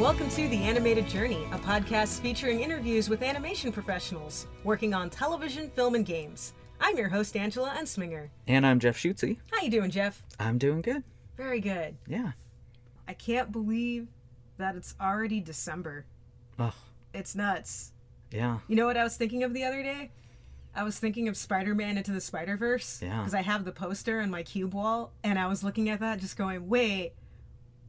and welcome to The Animated Journey, a podcast featuring interviews with animation professionals working on television, film, and games. I'm your host, Angela Entzminger. And I'm Jeff Schutze. How you doing, Jeff? I'm doing good. Very good. Yeah. I can't believe that it's already December. Oh, It's nuts. yeah. You know what I was thinking of the other day? I was thinking of Spider-Man into the Spider-Verse Yeah. because I have the poster on my cube wall, and I was looking at that, just going, "Wait,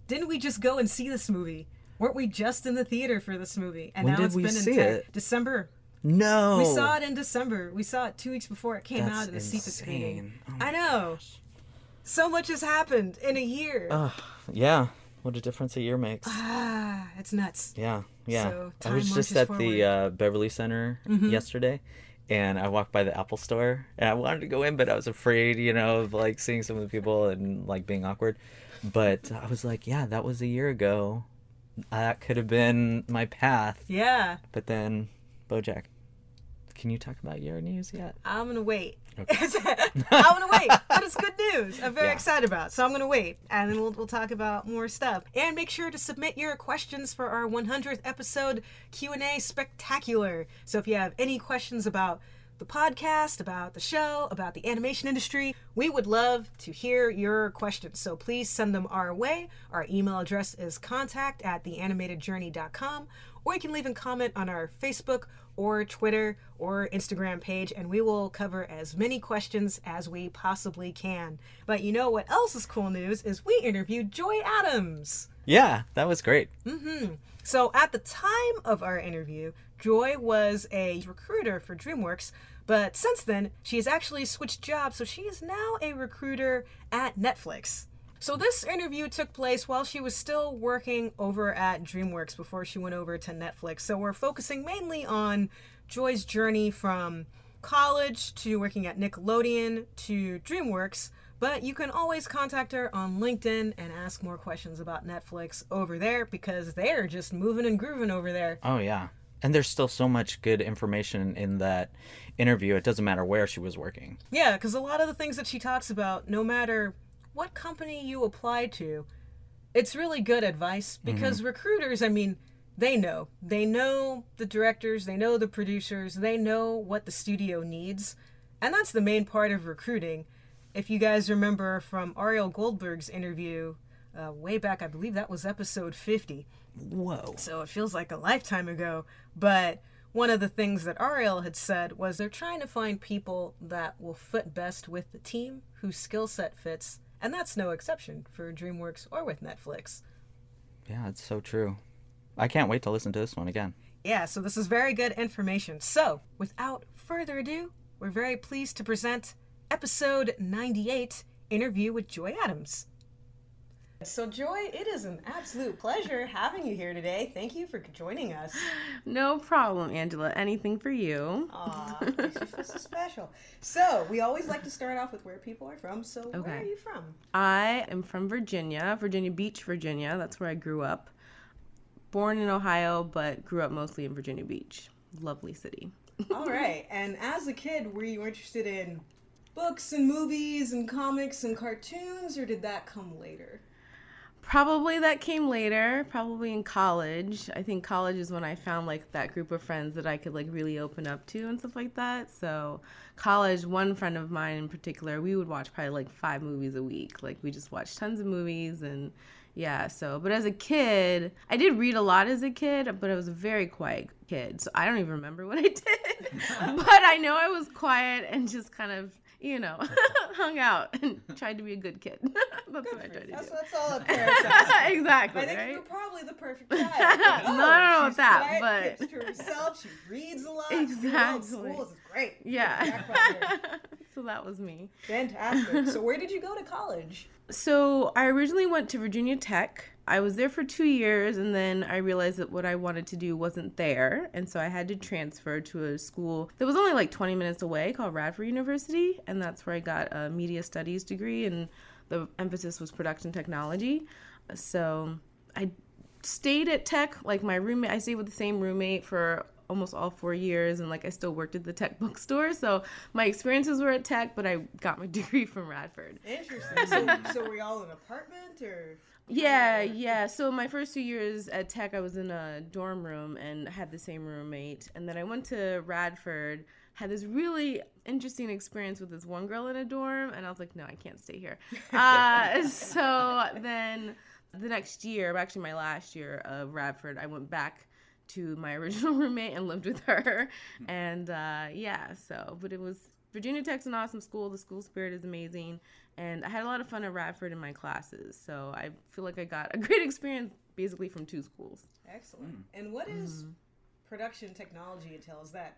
didn't we just go and see this movie? Weren't we just in the theater for this movie?" And When now it's we been see in it? December. No. We saw it in December. We saw it two weeks before it came That's out in the insane. Oh I know. So much has happened in a year. Ugh, yeah. What a difference a year makes. ah, it's nuts. Yeah. Yeah. So, I was just at forward. Mm-hmm. the uh, Beverly Center yesterday. And I walked by the Apple store and I wanted to go in, but I was afraid, you know, of like seeing some of the people and like being awkward. But I was like, yeah, that was a year ago. That could have been my path. Yeah, But then, Bojack, can you talk about your news yet? I'm gonna wait. I'm gonna wait, but it's good news. I'm very Yeah. excited about, so I'm gonna wait, and then we'll, we'll talk about more stuff. And make sure to submit your questions for our 100th episode Q and A spectacular. So if you have any questions about the podcast, about the show, about the animation industry, we would love to hear your questions. So please send them our way. Our email address is contact at theanimatedjourney.com, or you can leave a comment on our Facebook or Twitter or Instagram page, and we will cover as many questions as we possibly can. But you know what else is cool news is we interviewed Joy Adams. Yeah, that was great. Mm-hmm. So at the time of our interview, Joy was a recruiter for DreamWorks, but since then, she has actually switched jobs, so she is now a recruiter at Netflix. So this interview took place while she was still working over at DreamWorks before she went over to Netflix. So we're focusing mainly on Joy's journey from college to working at Nickelodeon to DreamWorks, but you can always contact her on LinkedIn and ask more questions about Netflix over there because they're just moving and grooving over there. Oh yeah. And there's still so much good information in that interview. It doesn't matter where she was working. Yeah, because a lot of the things that she talks about, no matter what company you apply to, it's really good advice mm-hmm. because recruiters, I mean, they know. They know the directors, they know the producers, they know what the studio needs. And that's the main part of recruiting. If you guys remember from Ariel Goldberg's interview uh, way back, I believe that was episode 50. Whoa. So it feels like a lifetime ago. But one of the things that Ariel had said was they're trying to find people that will fit best with the team, whose skill set fits. And that's no exception for DreamWorks or with Netflix. Yeah, it's so true. I can't wait to listen to this one again. Yeah, so this is very good information. So, without further ado, we're very pleased to present episode 98 Interview with Joy Adams. So, Joy, it is an absolute pleasure having you here today. Thank you for joining us. No problem, Angela. Anything for you. Aw, makes you feel so special. So, we always like to start off with where people are from. So, where are you from? I am from Virginia, Virginia Beach, Virginia. That's where I grew up. Born in Ohio, but grew up mostly in Virginia Beach. Lovely city. All right. And as a kid, were you interested in books and movies and comics and cartoons, or did that come later? Probably that came later, probably in college. I think college is when I found like that group of friends that I could like really open up to and stuff like that. So, college, one friend of mine in particular, we would watch probably like five movies a week. Like, we just watched tons of movies and yeah, so, but as a kid, I did read a lot as a kid, but I was a very quiet kid. So, I don't even remember what I did. but I know I was quiet and just kind of, you know, hung out and tried to be a good kid. That's what I tried to That's, do. that's all a parent does. exactly. I think right? you're probably the perfect child. No, I don't know she's about that, quiet, but- keeps to herself. She reads a lot. She loves Exactly. School is great. Yeah. So that was me. Fantastic. So, where did you go to college? So I originally went to Virginia Tech. I was there for two years and then I realized that what I wanted to do wasn't there. And so I had to transfer to a school that was only like 20 minutes away called Radford University. And that's where I got a media studies degree and the emphasis was production technology. So I stayed at Tech, like my roommate, I stayed with the same roommate for almost all four years, and like I still worked at the tech bookstore. So my experiences were at tech, but I got my degree from Radford. Interesting. so, so were y'all in an apartment or? Yeah, yeah. So my first two years at Tech, I was in a dorm room and had the same roommate, and then I went to Radford. Had this really interesting experience with this one girl in a dorm, and I was like, no, I can't stay here. Uh, so then the next year, actually my last year of Radford, I went back to my original roommate and lived with her, and uh, yeah. So, but it was Virginia Tech's an awesome school. The school spirit is amazing. And I had a lot of fun at Radford in my classes. So I feel like I got a great experience basically from two schools. Excellent. Mm. And what is mm. production technology entails? That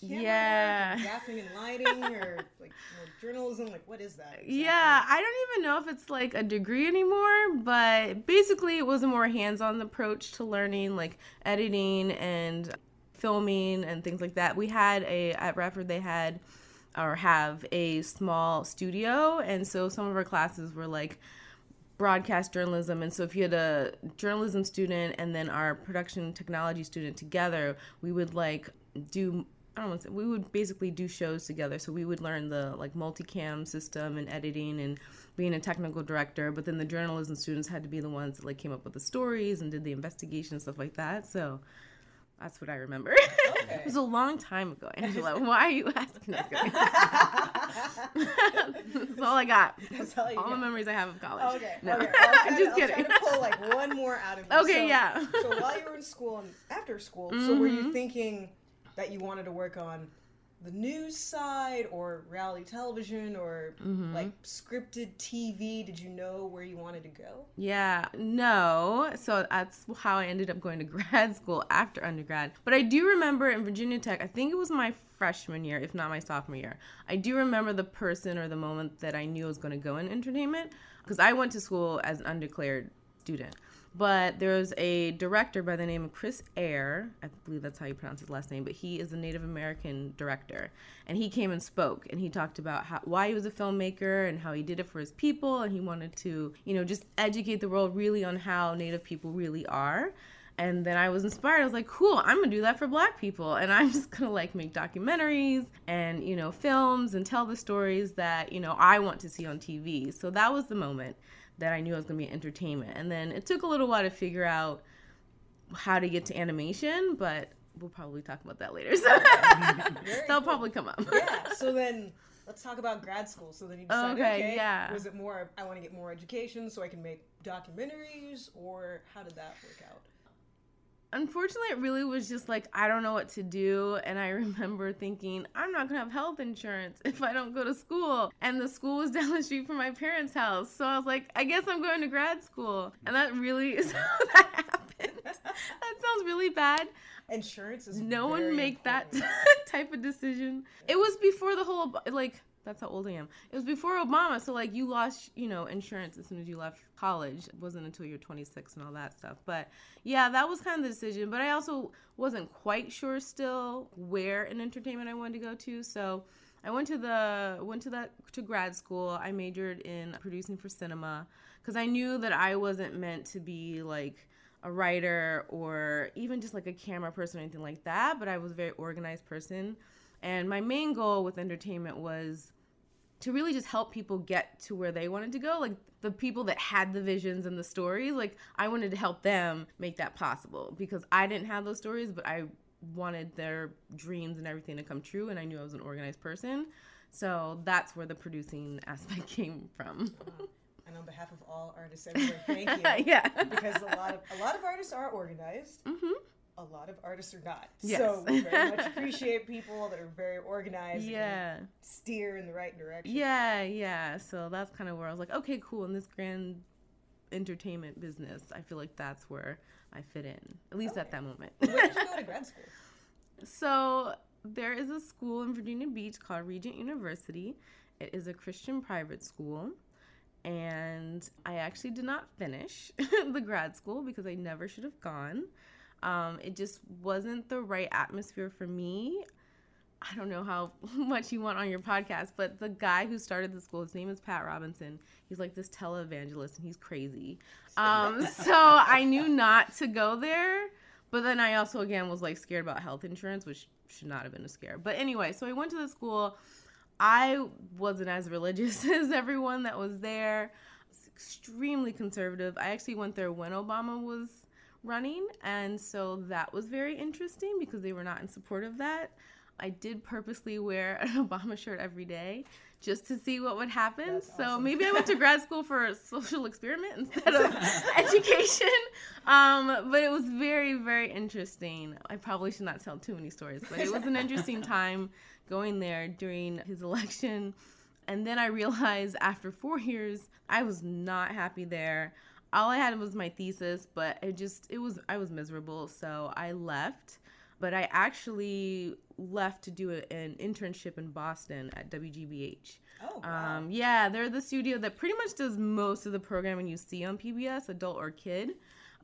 camera yeah gaffing and lighting or like journalism like what is that exactly? yeah i don't even know if it's like a degree anymore but basically it was a more hands-on approach to learning like editing and filming and things like that we had a at radford they had or have a small studio and so some of our classes were like broadcast journalism and so if you had a journalism student and then our production technology student together we would like do I don't want to say, we would basically do shows together. So we would learn the like multicam system and editing and being a technical director. But then the journalism students had to be the ones that like came up with the stories and did the investigation and stuff like that. So that's what I remember. Okay. it was a long time ago, Angela. Why are you asking us? That's all I got. That's all, all the memories I have of college. Okay. No. okay. I'm just kidding. Pull like one more out of you. Okay, so, yeah. so while you were in school and after school, mm-hmm. so were you mm-hmm. thinking that you wanted to work on the news side or reality television or mm-hmm. like scripted TV? Did you know where you wanted to go? Yeah, no. So that's how I ended up going to grad school after undergrad. But I do remember in Virginia Tech, I think it was my freshman year, if not my sophomore year. I do remember the person or the moment that I knew I was going to go in entertainment because I went to school as an undeclared student. But there's a director by the name of Chris Eyre. I believe that's how you pronounce his last name, but he is a Native American director. And he came and spoke and he talked about how, why he was a filmmaker and how he did it for his people. And he wanted to, you know, just educate the world really on how Native people really are. And then I was inspired. I was like, cool, I'm gonna do that for black people. And I'm just gonna like make documentaries and, you know, films and tell the stories that, you know, I want to see on TV. So that was the moment that I knew I was going to be in entertainment. And then it took a little while to figure out how to get to animation, but we'll probably talk about that later. So that'll cool. probably come up. yeah. So then let's talk about grad school. So then you decided, okay, okay yeah. was it more I want to get more education so I can make documentaries or how did that work out? Unfortunately it really was just like i don't know what to do and i remember thinking i'm not going to have health insurance if i don't go to school. And the school was down the street from my parents house so i was like i guess i'm going to grad school. And that really is how that happened. That sounds really bad. Insurance is no one make important. that type of decision. It was before the whole like that's how old I am. It was before Obama, so like you lost, you know, insurance as soon as you left college. It wasn't until you're 26 and all that stuff. But yeah, that was kind of the decision. But I also wasn't quite sure still where in entertainment I wanted to go to. So I went to the went to that to grad school. I majored in producing for cinema because I knew that I wasn't meant to be like a writer or even just like a camera person or anything like that. But I was a very organized person. And my main goal with entertainment was to really just help people get to where they wanted to go. Like the people that had the visions and the stories, like I wanted to help them make that possible because I didn't have those stories, but I wanted their dreams and everything to come true. And I knew I was an organized person. So that's where the producing aspect came from. and on behalf of all artists everywhere, thank you. yeah. Because a lot of a lot of artists are organized. Mm-hmm a lot of artists are not. Yes. So we very much appreciate people that are very organized. Yeah. steer in the right direction. Yeah, yeah. So that's kind of where I was like, okay, cool. In this grand entertainment business, I feel like that's where I fit in, at least okay. at that moment. where did you go to grad school? So there is a school in Virginia Beach called Regent University. It is a Christian private school. And I actually did not finish the grad school because I never should have gone. Um, it just wasn't the right atmosphere for me. I don't know how much you want on your podcast, but the guy who started the school, his name is Pat Robertson. He's like this televangelist and he's crazy. Um, so I knew not to go there. But then I also again was like scared about health insurance, which should not have been a scare. But anyway, so I went to the school. I wasn't as religious as everyone that was there. It's extremely conservative. I actually went there when Obama was running, and so that was very interesting because they were not in support of that. I did purposely wear an Obama shirt every day just to see what would happen. That's so awesome. maybe I went to grad school for a social experiment instead of education. Um, but it was very, very interesting. I probably should not tell too many stories, but it was an interesting time going there during his election. And then I realized after four years, I was not happy there. All I had was my thesis, but it just, it was, I was miserable. So I left but I actually left to do a, an internship in Boston at WGBH. Oh, wow. Um, yeah, they're the studio that pretty much does most of the programming you see on PBS, adult or kid.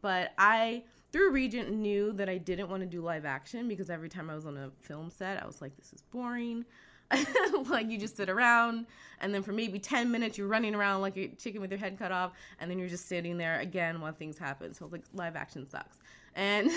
But I, through Regent, knew that I didn't want to do live action because every time I was on a film set, I was like, this is boring. like you just sit around and then for maybe 10 minutes you're running around like a chicken with your head cut off and then you're just sitting there again while things happen. So like live action sucks. And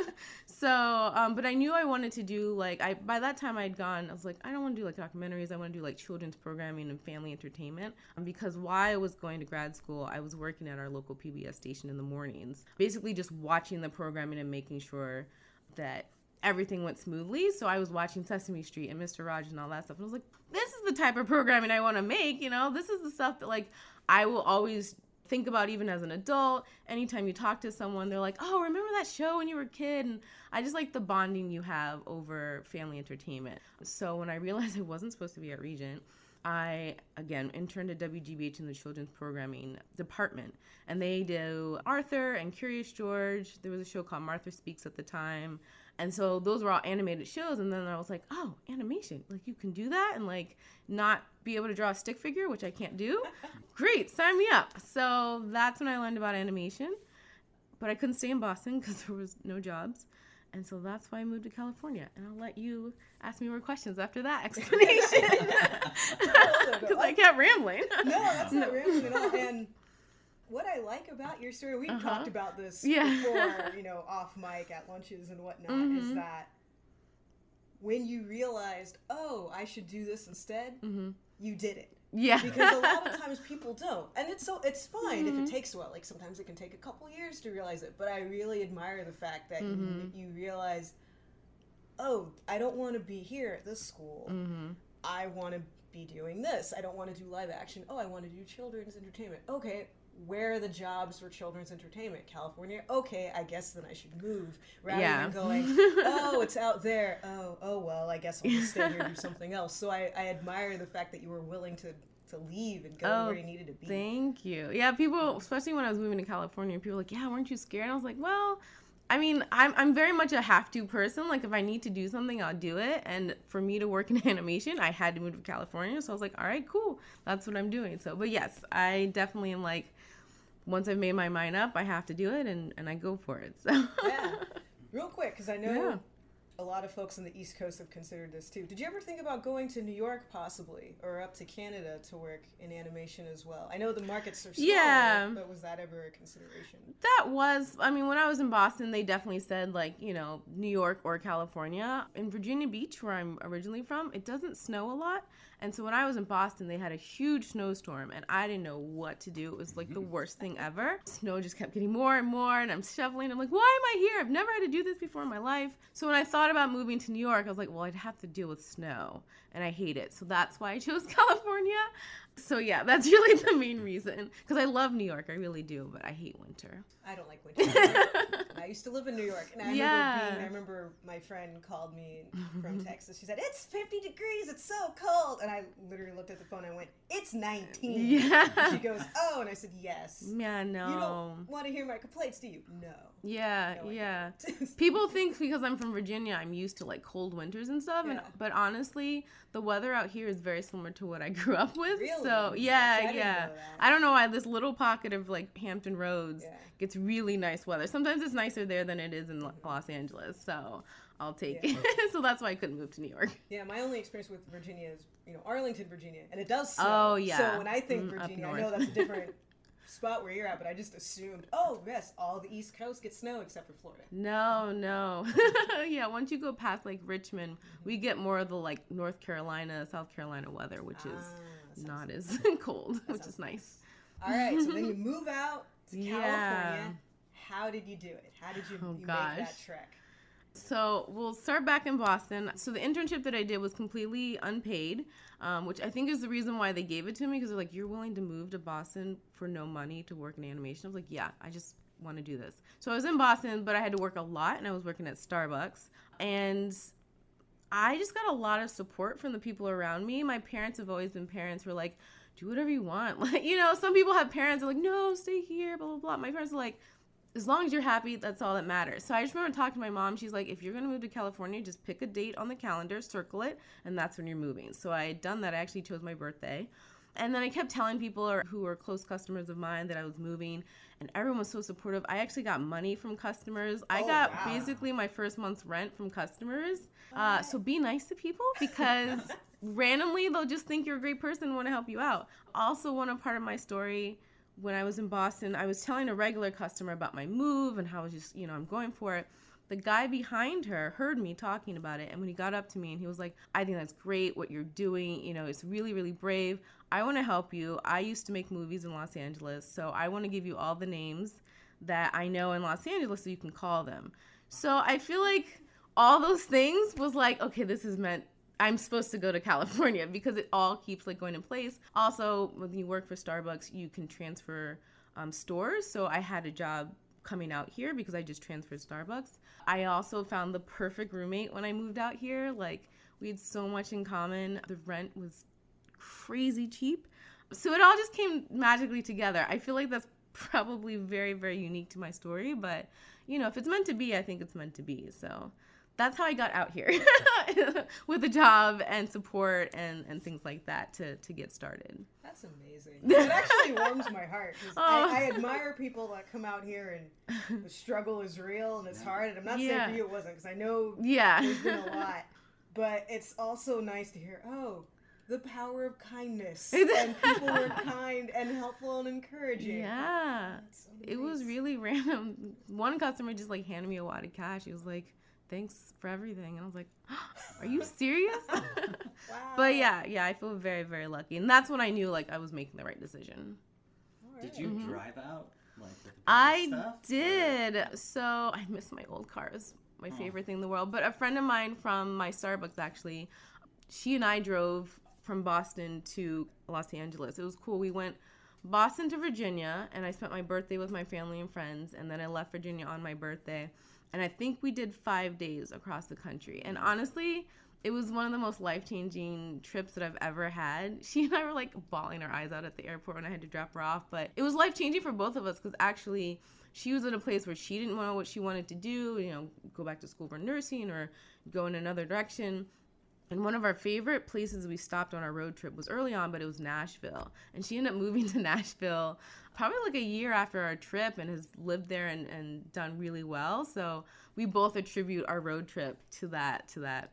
so um, but i knew i wanted to do like i by that time i'd gone i was like i don't want to do like documentaries. I want to do like children's programming and family entertainment. Um, because while i was going to grad school i was working at our local pbs station in the mornings basically just watching the programming and making sure that everything went smoothly. So I was watching Sesame Street and Mr. Rogers and all that stuff. And I was like, this is the type of programming I want to make. You know, this is the stuff that like I will always think about even as an adult. Anytime you talk to someone, they're like, oh, remember that show when you were a kid? And I just like the bonding you have over family entertainment. So when I realized I wasn't supposed to be at Regent, I again interned at WGBH in the children's programming department, and they do Arthur and Curious George. There was a show called Martha Speaks at the time, and so those were all animated shows. And then I was like, oh, animation! Like you can do that and like not be able to draw a stick figure, which I can't do. Great, sign me up. So that's when I learned about animation, but I couldn't stay in Boston because there was no jobs. And so that's why I moved to California. And I'll let you ask me more questions after that explanation. Because I kept rambling. no, that's not rambling at all. And what I like about your story, we've Uh-huh. talked about this Yeah. before, you know, off mic at lunches and whatnot, is Mhm. that when you realized, oh, I should do this instead, hmm you did it. Yeah. Because a lot of times people don't, and it's so it's fine if Mhm. it takes a while. Like sometimes it can take a couple years to realize it, but I really admire the fact that you, you realize, oh, I don't want to be here at this school. hmm I want to be doing this. I don't want to do live action. Oh, I want to do children's entertainment. Okay, where are the jobs for children's entertainment? California. Okay, I guess then I should move rather Yeah. than going, oh, it's out there. Oh, oh well, I guess I'll just stay here and do something else. So I, I admire the fact that you were willing to to leave and go Oh, where you needed to be. Thank you. Yeah, people, especially when I was moving to California, people were like, yeah, weren't you scared? And I was like, well, I mean, I'm, I'm very much a have to person. Like, if I need to do something, I'll do it. And for me to work in animation, I had to move to California. So I was like, all right, cool. That's what I'm doing. So, but yes, I definitely am like, once I've made my mind up, I have to do it and, and I go for it. So, yeah. Real quick, because I know Yeah. a lot of folks on the East Coast have considered this too. Did you ever think about going to New York possibly, or up to Canada to work in animation as well? I know the markets are smaller, Yeah. but was that ever a consideration? That was, I mean, when I was in Boston, they definitely said, like, you know, New York or California. In Virginia Beach, where I'm originally from, it doesn't snow a lot. And so when I was in Boston, they had a huge snowstorm, and I didn't know what to do. It was like the mm-hmm. worst thing ever. Snow just kept getting more and more, and I'm shoveling. I'm like, why am I here? I've never had to do this before in my life. So when I thought about moving to New York, I was like, well, I'd have to deal with snow, and I hate it. So that's why I chose California. So yeah, that's really the main reason. Because I love New York, I really do, but I hate winter. I don't like winter. I used to live in New York, and I remember Yeah. being. I remember my friend called me from Texas. She said, "It's 50 degrees. It's so cold," and I literally looked at the phone. and I went, "It's 19." Yeah. And she goes, "Oh," and I said, "Yes." Yeah, no. You don't want to hear my complaints, do you? No. Yeah, No, yeah. People think because I'm from Virginia, I'm used to like cold winters and stuff. And but honestly, the weather out here is very similar to what I grew up with. Really? So yeah, I yeah. I don't know why this little pocket of like Hampton Roads Yeah. gets really nice weather. Sometimes it's nicer there than it is in Lo- Los Angeles. So I'll take Yeah. it. so that's why I couldn't move to New York. Yeah, my only experience with Virginia is, you know, Arlington, Virginia, and it does snow. Oh, yeah. So when I think Mm, Virginia, I know that's a different spot where you're at, but I just assumed, oh yes, all the East Coast gets snow except for Florida. No, no. yeah, once you go past like Richmond, we get more of the like North Carolina, South Carolina weather, which is Ah, not as cold, which is nice. All right, so then you move out to Yeah. California. How did you do it? How did you, Oh, you make that gosh. trek? So we'll start back in Boston. So the internship that I did was completely unpaid, um, which I think is the reason why they gave it to me because they're like, "You're willing to move to Boston for no money to work in animation." I was like, "Yeah, I just want to do this." So I was in Boston, but I had to work a lot, and I was working at Starbucks, and I just got a lot of support from the people around me. My parents have always been parents who are like, "Do whatever you want." Like, you know, some people have parents are like, "No, stay here," blah blah blah. My parents are like, as long as you're happy, that's all that matters. So I just remember talking to my mom. She's like, if you're gonna move to California, just pick a date on the calendar, circle it, and that's when you're moving. So I had done that. I actually chose my birthday. And then I kept telling people who were close customers of mine that I was moving, and everyone was so supportive. I actually got money from customers. I Oh, got wow. basically my first month's rent from customers. Uh, so be nice to people because randomly they'll just think you're a great person and want to help you out. Also, one part of my story when I was in Boston, I was telling a regular customer about my move and how I was just, you know, I'm going for it. The guy behind her heard me talking about it, and when he got up to me and he was like, I think that's great what you're doing. You know, it's really, really brave. I want to help you. I used to make movies in Los Angeles, so I want to give you all the names that I know in Los Angeles so you can call them. So I feel like all those things was like, okay, this is meant I'm supposed to go to California because it all keeps like going in place. Also, when you work for Starbucks, you can transfer um, stores. So I had a job coming out here because I just transferred Starbucks. I also found the perfect roommate when I moved out here. Like we had so much in common. The rent was crazy cheap. So it all just came magically together. I feel like that's probably very, very unique to my story, but you know, if it's meant to be, I think it's meant to be. So that's how I got out here with a job and support and, and things like that to, to get started. That's amazing. It actually warms my heart Oh. I, I admire people that come out here and the struggle is real and it's hard. And I'm not Yeah. saying for you it wasn't because I know Yeah. there's been a lot, but it's also nice to hear. Oh, the power of kindness and people were kind and helpful and encouraging. Yeah. So It was really random. One customer just like handed me a wad of cash. He was like, thanks for everything. And I was like, are you serious? Wow. but yeah, yeah, I feel very, very lucky. And that's when I knew like I was making the right decision. All Did you Mm-hmm. drive out like with a bunch of I stuff, or- did. So I miss my old cars. My favorite thing in the world. But a friend of mine from my Starbucks actually, she and I drove from Boston to Los Angeles. It was cool. We went Boston to Virginia and I spent my birthday with my family and friends and then I left Virginia on my birthday. And I think we did 5 days across the country. And honestly, it was one of the most life changing trips that I've ever had. She and I were like bawling our eyes out at the airport when I had to drop her off, but it was life changing for both of us because actually she was in a place where she didn't know what she wanted to do, you know, go back to school for nursing or go in another direction. And one of our favorite places we stopped on our road trip was early on, but it was Nashville. And she ended up moving to Nashville probably like a year after our trip and has lived there and, and done really well. So we both attribute our road trip to that, to that,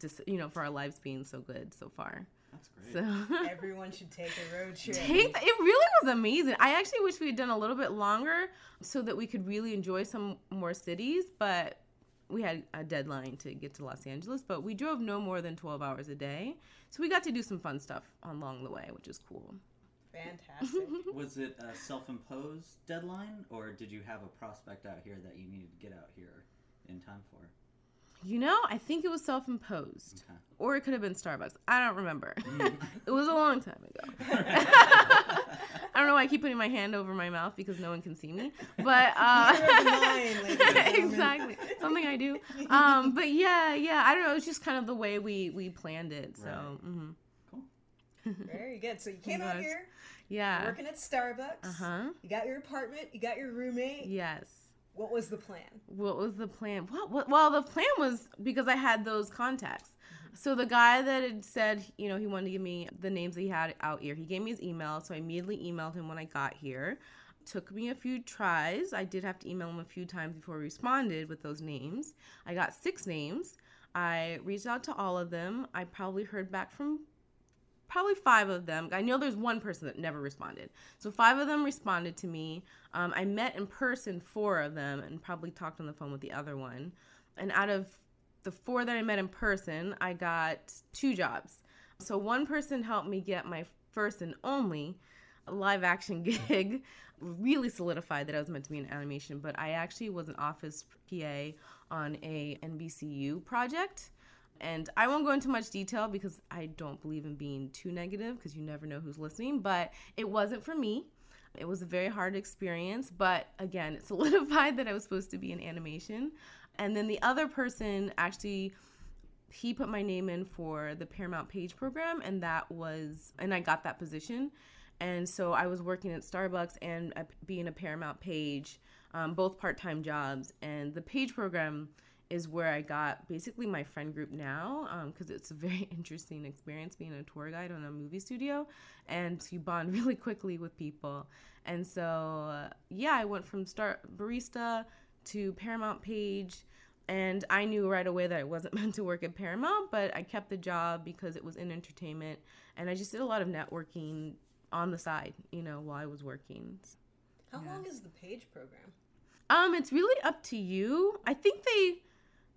just, you know, for our lives being so good so far. That's great. So. Everyone should take a road trip. Take it really was amazing. I actually wish we had done a little bit longer so that we could really enjoy some more cities, but we had a deadline to get to Los Angeles, but we drove no more than 12 hours a day. So we got to do some fun stuff along the way, which is cool. Fantastic. Was it a self-imposed deadline, or did you have a prospect out here that you needed to get out here in time for? You know, I think it was self-imposed. Okay. Or it could have been Starbucks. I don't remember. it was a long time ago. I don't know why I keep putting my hand over my mouth because no one can see me. But uh, Theater of the mind, ladies and gentlemen. exactly something I do. Um, but yeah, yeah, I don't know. It's just kind of the way we we planned it. So Right. hmm Cool. Very good. So you came out here yeah, working at Starbucks. uh huh, You got your apartment. You got your roommate. yes. What was the plan? What was the plan? What, what, well, the plan was because I had those contacts. Mm-hmm. So the guy that had said, you know, he wanted to give me the names that he had out here, he gave me his email. So I immediately emailed him when I got here. Took me a few tries. I did have to email him a few times before he responded with those names. I got six names. I reached out to all of them. I probably heard back from probably five of them. I know there's one person that never responded. So five of them responded to me. Um, I met in person four of them and probably talked on the phone with the other one. And out of the four that I met in person, I got two jobs. So one person helped me get my first and only live action gig. really solidified that I was meant to be in animation, but I actually was an office PA on a NBCU project. And I won't go into much detail because I don't believe in being too negative because you never know who's listening, but it wasn't for me. It was a very hard experience, but again, it solidified that I was supposed to be in animation. And then the other person actually he put my name in for the Paramount Page program and that was and I got that position. And so I was working at Starbucks and being a Paramount Page, um, both part-time jobs. And the Page program is where I got basically my friend group now because um, it's a very interesting experience being a tour guide on a movie studio and you bond really quickly with people. And so, uh, yeah, I went from start barista to Paramount Page. And I knew right away that I wasn't meant to work at Paramount, but I kept the job because it was in entertainment. And I just did a lot of networking on the side, you know, while I was working. How yeah. long is the Page program? Um, it's really up to you. I think they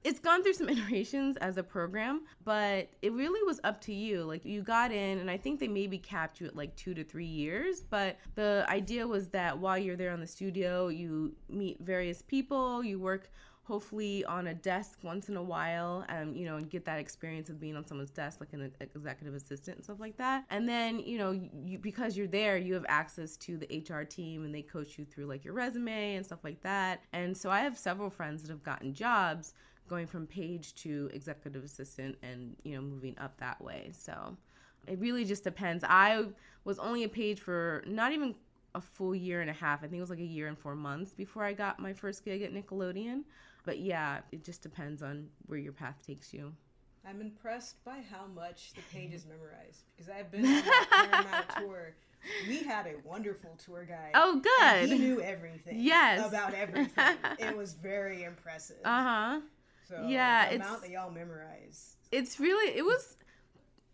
it's gone through some iterations as a program, but it really was up to you. Like you got in, and I think they maybe capped you at like two to three years. But the idea was that while you're there on the studio, you meet various people, you work hopefully on a desk once in a while um, you know and get that experience of being on someone's desk like an executive assistant and stuff like that and then you know you, because you're there you have access to the hr team and they coach you through like your resume and stuff like that and so i have several friends that have gotten jobs going from page to executive assistant and you know moving up that way so it really just depends i was only a page for not even a full year and a half i think it was like a year and four months before i got my first gig at nickelodeon but yeah it just depends on where your path takes you i'm impressed by how much the page is memorized because i've been on a Paramount tour we had a wonderful tour guide. Oh, good. he knew everything. Yes. About everything. it was very impressive. Uh huh. So yeah, the amount that y'all memorize. It's really it was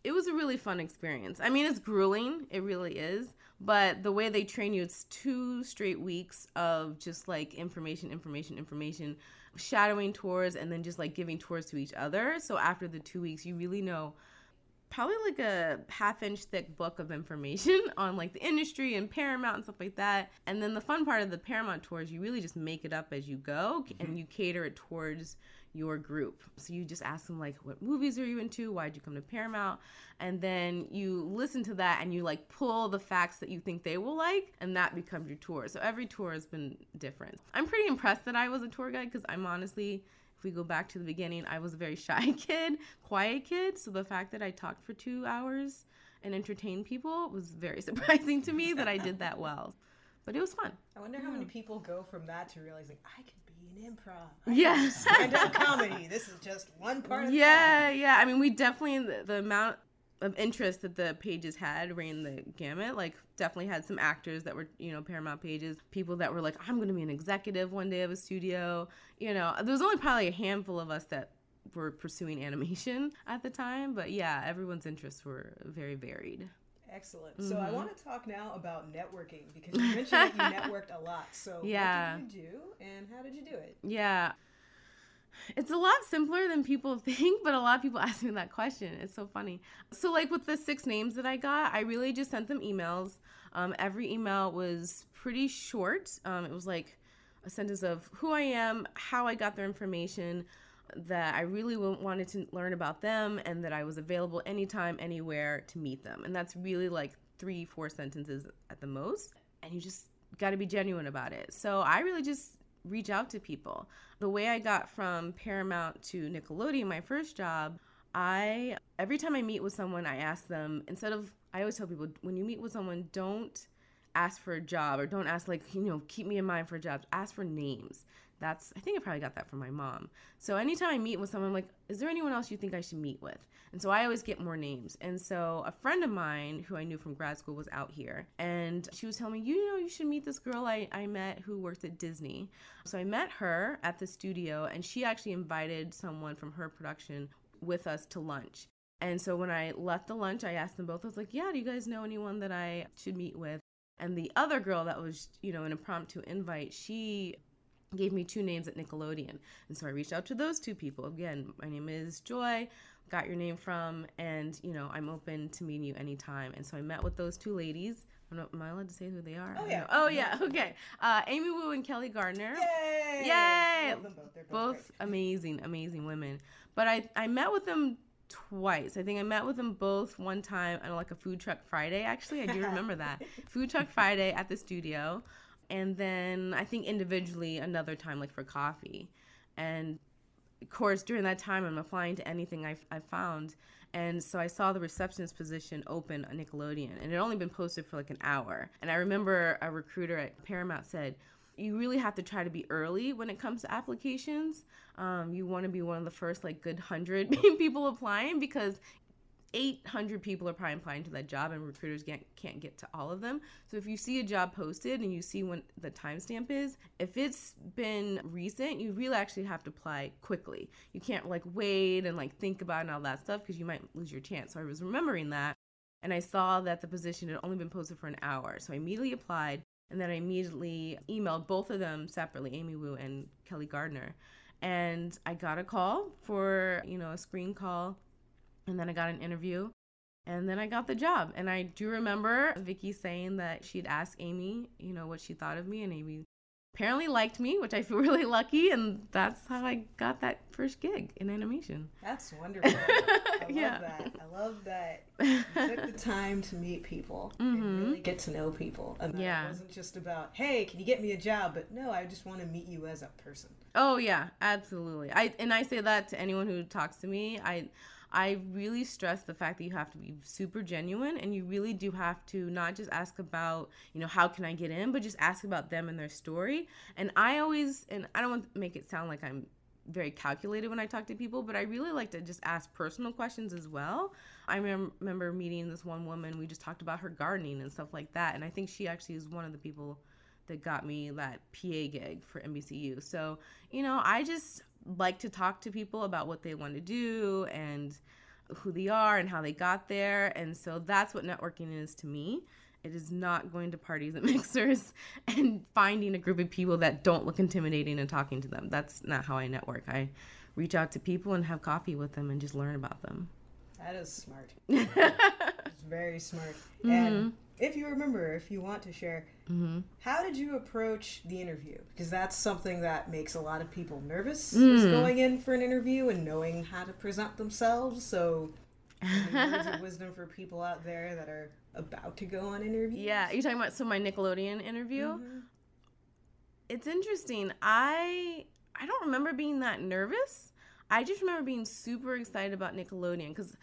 it was a really fun experience. I mean, it's grueling, it really is, but the way they train you, it's two straight weeks of just like information, information, information, shadowing tours, and then just like giving tours to each other. So after the two weeks, you really know probably like a half inch thick book of information on like the industry and Paramount and stuff like that. And then the fun part of the Paramount tours, you really just make it up as you go mm-hmm. and you cater it towards your group. So you just ask them like, what movies are you into? Why'd you come to Paramount? And then you listen to that and you like pull the facts that you think they will like, and that becomes your tour. So every tour has been different. I'm pretty impressed that I was a tour guide because I'm honestly if we go back to the beginning, I was a very shy kid, quiet kid. So the fact that I talked for two hours and entertained people was very surprising to me that I did that well. But it was fun. I wonder how many people go from that to realizing I can be an improv. Yes. Stand up comedy. This is just one part of Yeah, yeah. I mean, we definitely, the, the amount of interest that the pages had ran the gamut. Like, definitely had some actors that were, you know, Paramount pages, people that were like, I'm going to be an executive one day of a studio. You know, there was only probably a handful of us that were pursuing animation at the time. But yeah, everyone's interests were very varied. Excellent. Mm-hmm. So I mm-hmm. want to talk now about networking because you mentioned that you networked a lot. So yeah. what did you do and how did you do it? Yeah. It's a lot simpler than people think, but a lot of people ask me that question. It's so funny. So, like with the six names that I got, I really just sent them emails. Um, every email was pretty short. Um, it was like a sentence of who I am, how I got their information, that I really wanted to learn about them, and that I was available anytime, anywhere to meet them. And that's really like three, four sentences at the most. And you just got to be genuine about it. So I really just reach out to people. The way I got from Paramount to Nickelodeon, my first job, I every time I meet with someone, I ask them instead of I always tell people when you meet with someone, don't ask for a job or don't ask like you know keep me in mind for jobs. Ask for names. That's I think I probably got that from my mom. So anytime I meet with someone, I'm like, is there anyone else you think I should meet with? And so I always get more names. And so a friend of mine who I knew from grad school was out here, and she was telling me, you know, you should meet this girl I, I met who works at Disney. So I met her at the studio, and she actually invited someone from her production with us to lunch. And so when I left the lunch, I asked them both, I was like, yeah, do you guys know anyone that I should meet with? And the other girl that was, you know, an impromptu invite, she gave me two names at Nickelodeon. And so I reached out to those two people. Again, my name is Joy, got your name from, and, you know, I'm open to meeting you anytime. And so I met with those two ladies. I don't know, am I allowed to say who they are? Oh, yeah. Oh, yeah. Okay. Uh, Amy Wu and Kelly Gardner. Yay! Yay! Both. Both, both amazing, amazing women. But I, I met with them twice. I think I met with them both one time on like a food truck Friday. Actually, I do remember that food truck Friday at the studio, and then I think individually another time like for coffee, and of course during that time I'm applying to anything I, I found. And so I saw the receptionist position open on Nickelodeon, and it had only been posted for like an hour. And I remember a recruiter at Paramount said, you really have to try to be early when it comes to applications. Um, you want to be one of the first like good hundred people applying because 800 people are probably applying to that job and recruiters can't, can't get to all of them. So if you see a job posted and you see when the timestamp is, if it's been recent, you really actually have to apply quickly. You can't like wait and like think about and all that stuff because you might lose your chance. So I was remembering that and I saw that the position had only been posted for an hour. So I immediately applied and then I immediately emailed both of them separately, Amy Wu and Kelly Gardner. And I got a call for, you know, a screen call. And then I got an interview. And then I got the job. And I do remember Vicky saying that she'd asked Amy, you know, what she thought of me. And Amy apparently liked me, which I feel really lucky. And that's how I got that first gig in animation. That's wonderful. I love Yeah. that. I love that you took the time to meet people and mm-hmm. really get to know people. And Yeah. it wasn't just about, hey, can you get me a job? But no, I just want to meet you as a person. Oh yeah, absolutely. I and I say that to anyone who talks to me. I I really stress the fact that you have to be super genuine and you really do have to not just ask about, you know, how can I get in, but just ask about them and their story. And I always and I don't want to make it sound like I'm very calculated when I talk to people, but I really like to just ask personal questions as well. I remem- remember meeting this one woman, we just talked about her gardening and stuff like that. And I think she actually is one of the people that got me that PA gig for NBCU. So, you know, I just like to talk to people about what they want to do and who they are and how they got there. And so that's what networking is to me. It is not going to parties and mixers and finding a group of people that don't look intimidating and talking to them. That's not how I network. I reach out to people and have coffee with them and just learn about them. That is smart. it's very smart. And mm-hmm. If you remember, if you want to share, mm-hmm. how did you approach the interview? Because that's something that makes a lot of people nervous is mm. going in for an interview and knowing how to present themselves. So, words of wisdom for people out there that are about to go on interviews. Yeah, you're talking about so my Nickelodeon interview. Mm-hmm. It's interesting. I I don't remember being that nervous. I just remember being super excited about Nickelodeon because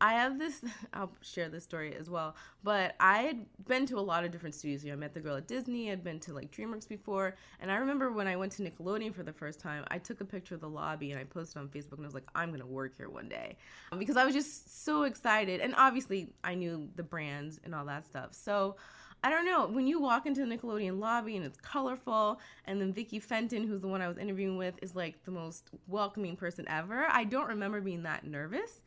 I have this. I'll share this story as well. But I had been to a lot of different studios. You know, I met the girl at Disney. I'd been to like DreamWorks before, and I remember when I went to Nickelodeon for the first time. I took a picture of the lobby and I posted on Facebook, and I was like, "I'm gonna work here one day," um, because I was just so excited. And obviously, I knew the brands and all that stuff. So. I don't know. When you walk into the Nickelodeon lobby and it's colorful, and then Vicky Fenton, who's the one I was interviewing with, is like the most welcoming person ever. I don't remember being that nervous,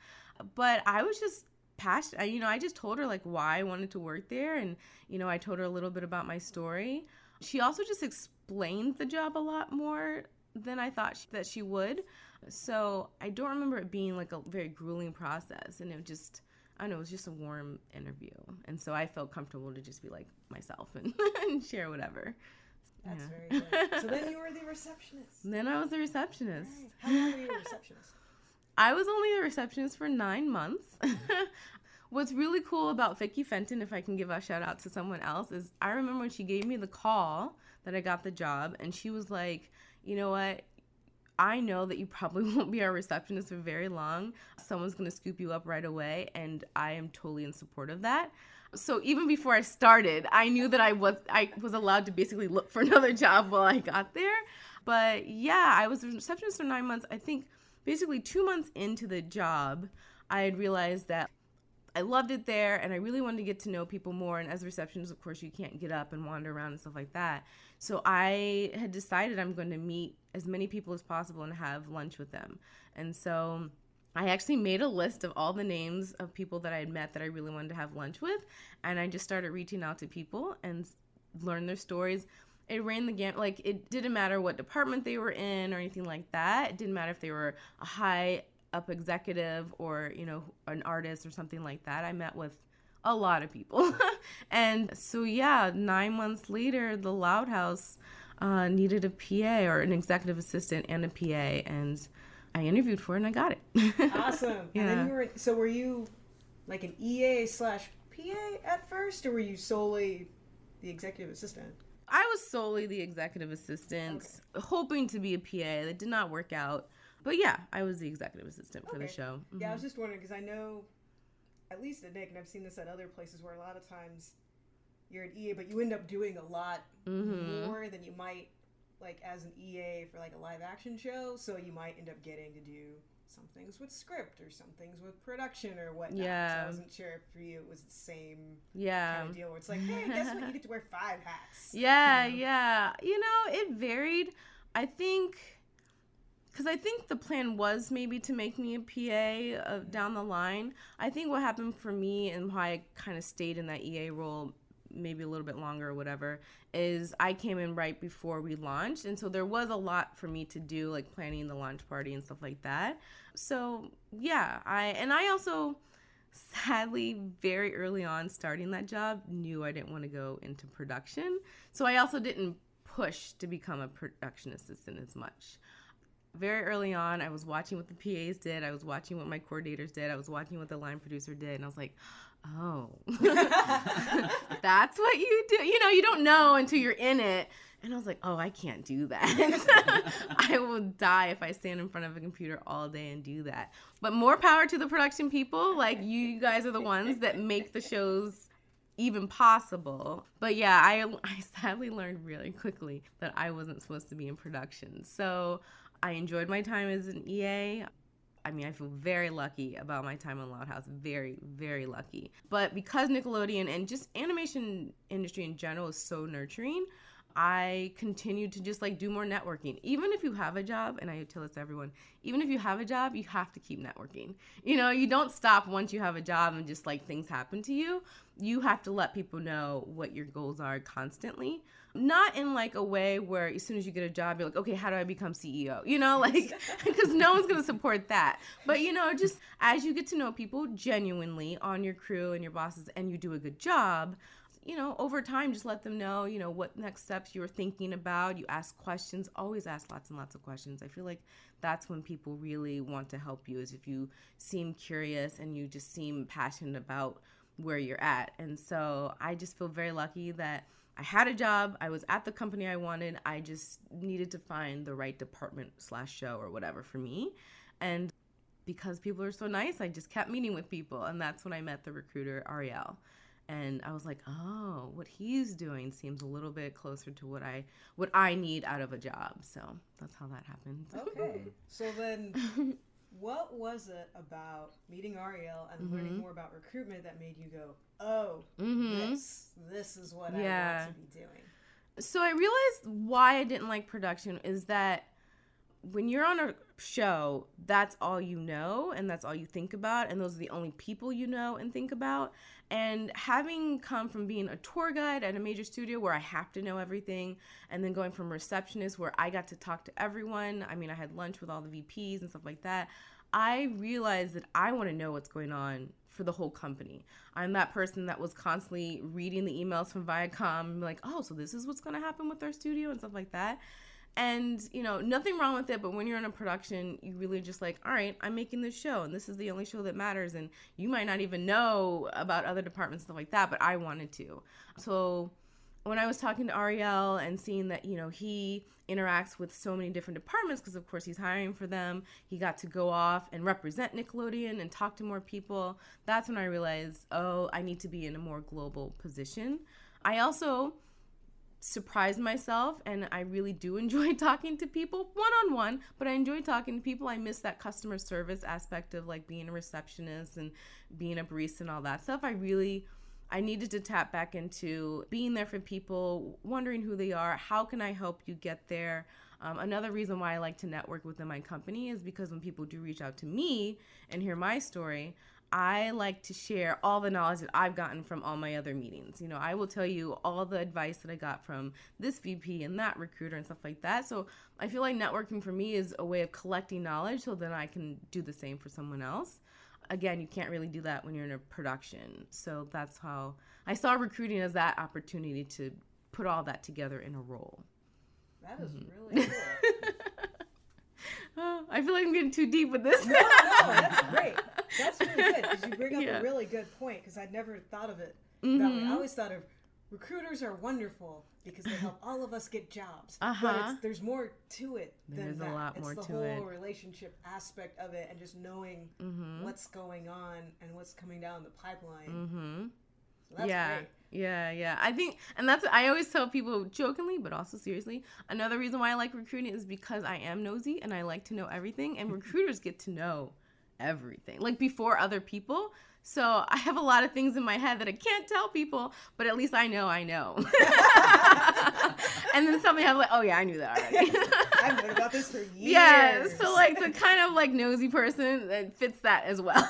but I was just passionate. You know, I just told her like why I wanted to work there, and you know, I told her a little bit about my story. She also just explained the job a lot more than I thought she, that she would. So I don't remember it being like a very grueling process, and it just. I don't know, it was just a warm interview. And so I felt comfortable to just be like myself and, and share whatever. That's Yeah. very good. So then you were the receptionist. Then I was the receptionist. How long were you a receptionist? I was only a receptionist for nine months. What's really cool about Vicky Fenton, if I can give a shout out to someone else, is I remember when she gave me the call that I got the job, and she was like, you know what? I know that you probably won't be our receptionist for very long. Someone's to scoop you up right away, and I am totally in support of that. So even before I started, I knew that I was I was allowed to basically look for another job while I got there. But yeah, I was a receptionist for 9 months. I think basically 2 months into the job, I had realized that I loved it there and I really wanted to get to know people more. And as a receptionist, of course, you can't get up and wander around and stuff like that. So I had decided I'm going to meet as many people as possible and have lunch with them. And so I actually made a list of all the names of people that I had met that I really wanted to have lunch with. And I just started reaching out to people and learn their stories. It ran the gamut. Like, it didn't matter what department they were in or anything like that. It didn't matter if they were a high up executive or, you know, an artist or something like that. I met with a lot of people. and so, yeah, nine months later, the Loud House uh, needed a PA or an executive assistant and a PA. And I interviewed for it and I got it. awesome. Yeah. And then you were so were you like an EA slash PA at first, or were you solely the executive assistant? Was solely the executive assistant, hoping to be a PA. That did not work out. But yeah, I was the executive assistant for the Okay. show. Yeah, I was just wondering because I know, at least at Nick, and I've seen this at other places where a lot of times you're an EA, but you end up doing a lot Mhm. more than you might like as an EA for like a live action show. So you might end up getting to do some things with script or some things with production or whatnot. So Yeah. I wasn't sure if for you it was the same Yeah. kind of deal where it's like, hey, guess what? You get to wear five hats. Yeah, You know? yeah. You know, it varied. I think because I think the plan was maybe to make me a PA uh, down the line. I think what happened for me and why I kind of stayed in that EA role maybe a little bit longer or whatever is I came in right before we launched and so there was a lot for me to do like planning the launch party and stuff like that. So, yeah, I and I also sadly very early on starting that job knew I didn't want to go into production. So I also didn't push to become a production assistant as much. Very early on, I was watching what the PAs did, I was watching what my coordinators did, I was watching what the line producer did, and I was like, oh, that's what you do. You know, you don't know until you're in it. And I was like, oh, I can't do that. I will die if I stand in front of a computer all day and do that. But more power to the production people. Like, you guys are the ones that make the shows even possible. But yeah, I, I sadly learned really quickly that I wasn't supposed to be in production. So I enjoyed my time as an EA. I mean, I feel very lucky about my time on Loud House. Very, very lucky. But because Nickelodeon and just animation industry in general is so nurturing, I continued to just like do more networking. Even if you have a job, and I tell this to everyone, even if you have a job, you have to keep networking. You know, you don't stop once you have a job and just like things happen to you. You have to let people know what your goals are constantly. Not in like a way where as soon as you get a job, you're like, okay, how do I become CEO? You know, like, because no one's to support that. But, you know, just as you get to know people genuinely on your crew and your bosses and you do a good job, you know, over time, just let them know, you know, what next steps you're thinking about. You ask questions, always ask lots and lots of questions. I feel like that's when people really want to help you, is if you seem curious and you just seem passionate about where you're at. And so I just feel very lucky that I had a job, I was at the company I wanted. I just needed to find the right department slash show or whatever for me. And because people are so nice, I just kept meeting with people. And that's when I met the recruiter, Ariel and I was like, "Oh, what he's doing seems a little bit closer to what I what I need out of a job." So that's how that happened. Okay. So then, what was it about meeting Ariel and learning Mhm. more about recruitment that made you go, "Oh, hmm this, this is what I Yeah. want to be doing"? So I realized why I didn't like production is that when you're on a show, that's all you know and that's all you think about, and those are the only people you know and think about. And having come from being a tour guide at a major studio where I have to know everything, and then going from receptionist where I got to talk to everyone, I mean, I had lunch with all the VPs and stuff like that. I realized that I want to know what's going on for the whole company. I'm that person that was constantly reading the emails from Viacom, like, oh, so this is what's going to happen with our studio and stuff like that. And, you know, nothing wrong with it, but when you're in a production, you really just like, all right, I'm making this show and this is the only show that matters. And you might not even know about other departments, stuff like that, but I wanted to. So when I was talking to Ariel and seeing that, you know, he interacts with so many different departments because, of course, he's hiring for them, he got to go off and represent Nickelodeon and talk to more people. That's when I realized, oh, I need to be in a more global position. I also surprised myself and I really do enjoy talking to people one on one, but I enjoy talking to people. I miss that customer service aspect of like being a receptionist and being a barista and all that stuff. I really I needed to tap back into being there for people, wondering who they are, how can I help you get there? Um, another reason why I like to network within my company is because when people do reach out to me and hear my story, I like to share all the knowledge that I've gotten from all my other meetings. You know, I will tell you all the advice that I got from this VP and that recruiter and stuff like that. So I feel like networking for me is a way of collecting knowledge so then I can do the same for someone else. Again, you can't really do that when you're in a production. So that's how I saw recruiting as that opportunity to put all that together in a role. That is mm-hmm. really cool. Oh, I feel like I'm getting too deep with this. no, no, that's great. That's really good because you bring up Yeah. a really good point because I'd never thought of it that way. Mhm. I always thought of recruiters are wonderful because they help all of us get jobs. But Uh-huh. it's, there's more to it than There's a that. lot it's more the to whole it. relationship aspect of it and just knowing Mhm. what's going on and what's coming down the pipeline. Mm-hmm. So yeah, great. yeah, yeah. I think, and that's I always tell people jokingly, but also seriously. Another reason why I like recruiting is because I am nosy and I like to know everything, and recruiters get to know everything, like before other people. So I have a lot of things in my head that I can't tell people, but at least I know I know. and then somebody has like, oh yeah, I knew that already. I've known about this for years. yeah, so like the kind of like nosy person that fits that as well.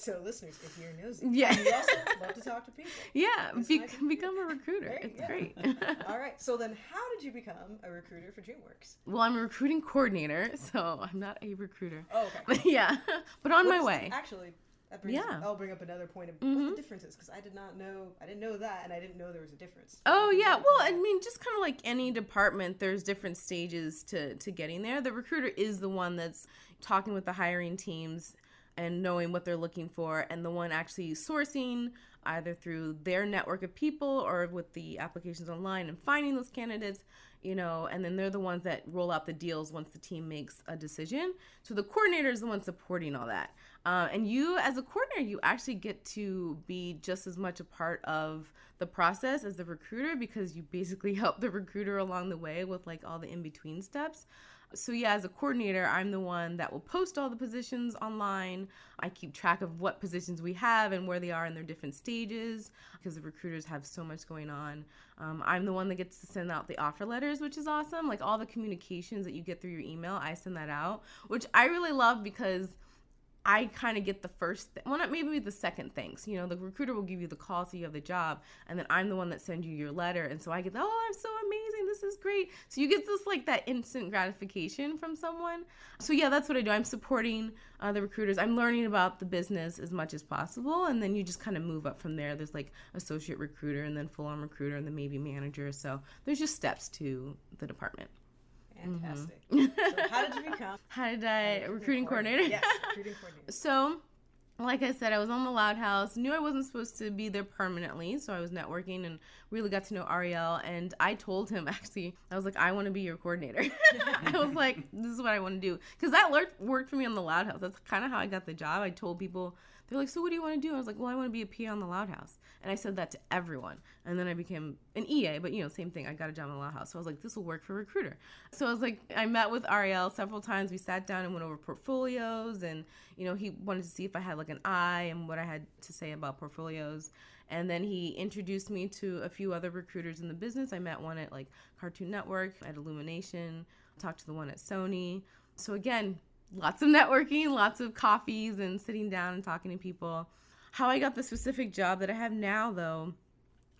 So listeners, if you're nosy, Yeah. you also love to talk to people. yeah, be- become a recruiter. It's great. All right. So then, how did you become a recruiter for DreamWorks? Well, I'm a recruiting coordinator, so I'm not a recruiter. Oh, okay. But yeah, but on my What's the- way. actually, that brings Yeah. I'll bring up another point of Mhm. what the difference is because I did not know. I didn't know that, and I didn't know there was a difference. Oh yeah, well, I mean, just kind of like any department, there's different stages to to getting there. The recruiter is the one that's talking with the hiring teams and knowing what they're looking for, and the one actually sourcing either through their network of people or with the applications online and finding those candidates. You know, and then they're the ones that roll out the deals once the team makes a decision. So the coordinator is the one supporting all that. Uh, and you, as a coordinator, you actually get to be just as much a part of the process as the recruiter because you basically help the recruiter along the way with like all the in between steps. So, yeah, as a coordinator, I'm the one that will post all the positions online. I keep track of what positions we have and where they are in their different stages because the recruiters have so much going on. Um, I'm the one that gets to send out the offer letters, which is awesome. Like all the communications that you get through your email, I send that out, which I really love because I kind of get the first, th- well, not maybe the second things. You know, the recruiter will give you the call so you have the job, and then I'm the one that sends you your letter, and so I get, oh, I'm so amazing, this is great. So you get this like that instant gratification from someone. So yeah, that's what I do. I'm supporting uh, the recruiters. I'm learning about the business as much as possible, and then you just kind of move up from there. There's like associate recruiter, and then full-on recruiter, and then maybe manager. So there's just steps to the department. Fantastic. Mm-hmm. so how did you become How did I recruiting coordinator? Yes, recruiting coordinator. So, like I said, I was on the Loud House. Knew I wasn't supposed to be there permanently, so I was networking and really got to know Ariel. And I told him actually, I was like, I want to be your coordinator. I was like, this is what I want to do because that worked for me on the Loud House. That's kind of how I got the job. I told people. They're like, so what do you want to do? I was like, well, I want to be a PA on the Loud House. And I said that to everyone. And then I became an EA, but you know, same thing. I got a job in the Loud House. So I was like, this will work for recruiter. So I was like, I met with Ariel several times. We sat down and went over portfolios. And, you know, he wanted to see if I had like an eye and what I had to say about portfolios. And then he introduced me to a few other recruiters in the business. I met one at like Cartoon Network, at Illumination, talked to the one at Sony. So again, lots of networking, lots of coffees, and sitting down and talking to people. How I got the specific job that I have now, though,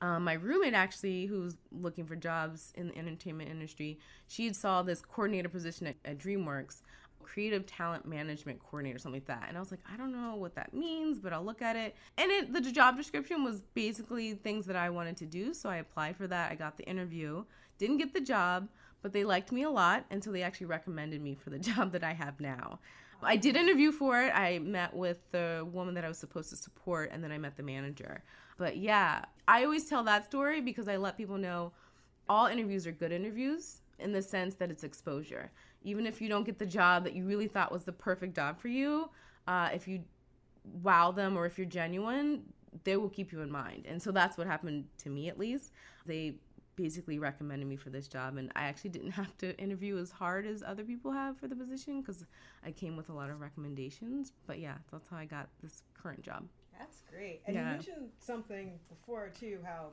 um, my roommate actually, who's looking for jobs in the entertainment industry, she saw this coordinator position at, at DreamWorks, creative talent management coordinator, something like that. And I was like, I don't know what that means, but I'll look at it. And it, the job description was basically things that I wanted to do, so I applied for that. I got the interview, didn't get the job, but they liked me a lot, and so they actually recommended me for the job that I have now. I did interview for it. I met with the woman that I was supposed to support, and then I met the manager. But yeah, I always tell that story because I let people know all interviews are good interviews in the sense that it's exposure. Even if you don't get the job that you really thought was the perfect job for you, uh, if you wow them or if you're genuine, they will keep you in mind. And so that's what happened to me at least. They basically recommended me for this job and I actually didn't have to interview as hard as other people have for the position cuz I came with a lot of recommendations. But yeah, that's how I got this current job. That's great. And Yeah. you mentioned something before too, how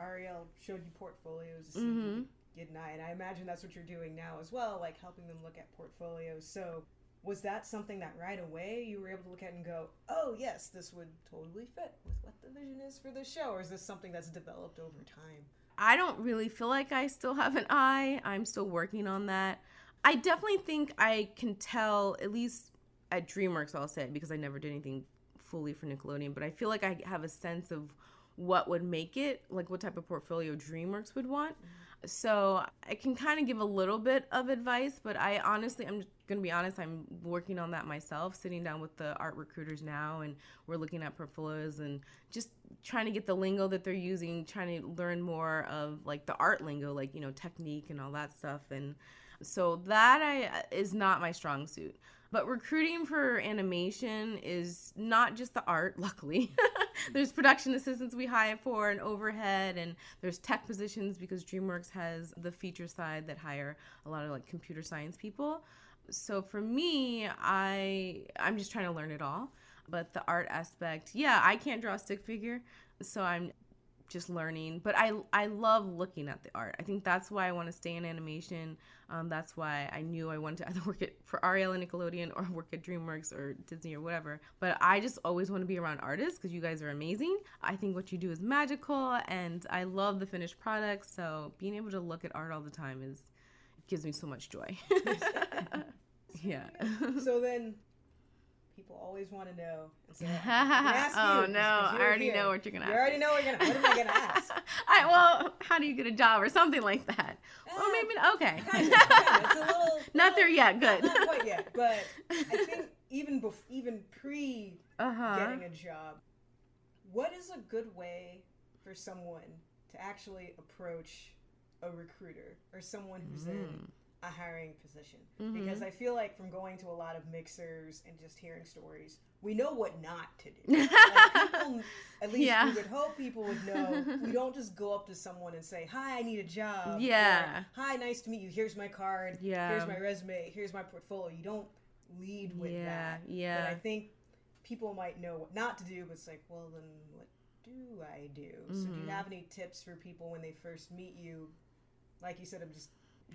Ariel showed you portfolios to see if you could get an eye, and I imagine that's what you're doing now as well, like helping them look at portfolios. So was that something that right away you were able to look at and go, oh yes, this would totally fit with what the vision is for this show, or is this something that's developed over time? I don't really feel like I still have an eye. I'm still working on that. I definitely think I can tell, at least at DreamWorks, I'll say, because I never did anything fully for Nickelodeon, but I feel like I have a sense of what would make it, like what type of portfolio DreamWorks would want. Mm-hmm. So I can kind of give a little bit of advice, but I honestly, I'm going to be honest, I'm working on that myself, sitting down with the art recruiters now, and we're looking at portfolios and just trying to get the lingo that they're using, trying to learn more of like the art lingo, like, you know, technique and all that stuff. And so that I is not my strong suit. But recruiting for animation is not just the art, luckily. there's production assistants we hire for and overhead and there's tech positions because DreamWorks has the feature side that hire a lot of like computer science people. So for me, I I'm just trying to learn it all. But the art aspect, yeah, I can't draw a stick figure, so I'm just learning but i i love looking at the art. I think that's why i want to stay in animation. Um, that's why i knew i wanted to either work at for ariel and nickelodeon or work at dreamworks or disney or whatever. But i just always want to be around artists because you guys are amazing. I think what you do is magical and i love the finished product so being able to look at art all the time is gives me so much joy. Yeah. So then people always want to know. So you, oh 'cause- no i already here. know what you're gonna You ask already know what you're gonna. What am I gonna ask? I, well, how do you get a job or something like that? Well, Eh, maybe okay. Kind of, kind of. It's a little Not there yet. Good. Not quite yet, but I think even bef- even pre Uh huh. getting a job, what is a good way for someone to actually approach a recruiter or someone who's Mm. in a hiring position? Mm-hmm. Because I feel like from going to a lot of mixers and just hearing stories, we know what not to do. Like people, at least Yeah. we would hope people would know. We don't just go up to someone and say, "Hi, I need a job." or, Yeah. Hi, nice to meet you. Here's my card. Yeah. Here's my resume. Here's my portfolio. You don't lead with Yeah, that. yeah. But I think people might know what not to do, but it's like, well, then what do I do? So do Mm-hmm. you have any tips for people when they first meet you? Like you said, I'm just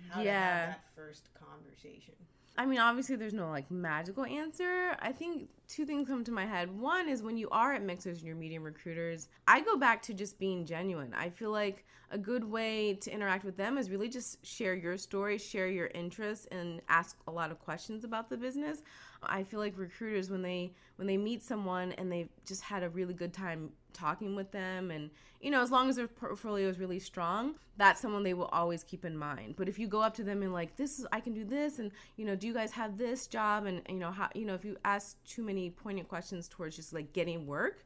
how to Yeah. have that first conversation. I mean, obviously, there's no like magical answer. I think two things come to my head. One is when you are at mixers and you're meeting recruiters, I go back to just being genuine. I feel like a good way to interact with them is really just share your story, share your interests, and ask a lot of questions about the business. I feel like recruiters when they when they meet someone and they've just had a really good time talking with them and you know as long as their portfolio is really strong that's someone they will always keep in mind. But if you go up to them and like this is i can do this and you know do you guys have this job? and you know how you know if you ask too many poignant questions towards just like getting work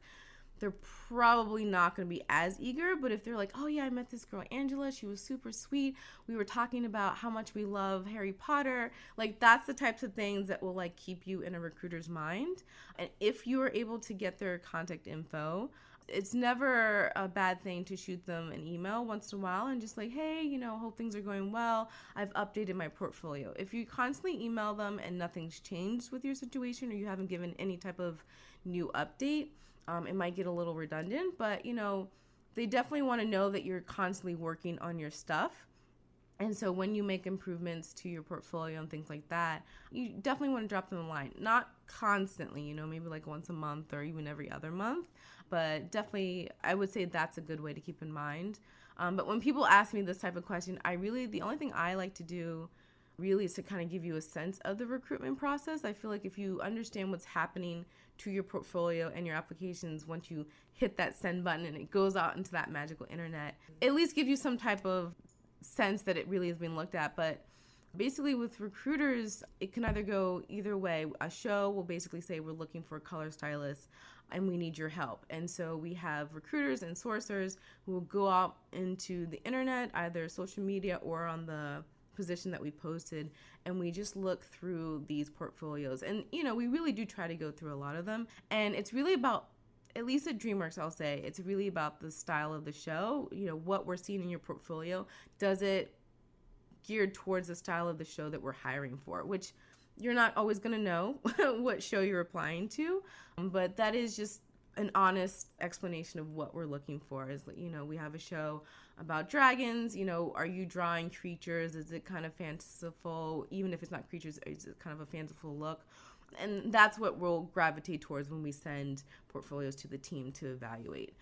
they're probably not going to be as eager but if they're like oh yeah i met this girl angela she was super sweet. We were talking about how much we love harry potter. Like that's the types of things that will like keep you in a recruiter's mind. And if you are able to get their contact info it's never a bad thing to shoot them an email once in a while and just like hey you know hope things are going well. I've updated my portfolio. If you constantly email them and nothing's changed with your situation or you haven't given any type of new update um, it might get a little redundant but you know they definitely want to know that you're constantly working on your stuff and so when you make improvements to your portfolio and things like that, you definitely want to drop them a line. Not constantly, you know, maybe like once a month or even every other month, but definitely I would say that's a good way to keep in mind. Um, but when people ask me this type of question, I really, the only thing I like to do really is to kind of give you a sense of the recruitment process. I feel like if you understand what's happening to your portfolio and your applications once you hit that send button and it goes out into that magical internet, at least give you some type of sense that it really is being looked at. But basically, with recruiters, it can either go either way. A show will basically say, We're looking for a color stylist and we need your help. And so we have recruiters and sourcers who will go out into the internet, either social media or on the position that we posted and we just look through these portfolios and you know we really do try to go through a lot of them and it's really about at least at DreamWorks, I'll say it's really about the style of the show. You know, what we're seeing in your portfolio. Does it geared towards the style of the show that we're hiring for? Which you're not always going to know what show you're applying to, but that is just an honest explanation of what we're looking for is you know we have a show about dragons you know are you drawing creatures? Is it kind of fanciful? Even if it's not creatures is it kind of a fanciful look? And that's what we'll gravitate towards when we send portfolios to the team to evaluate.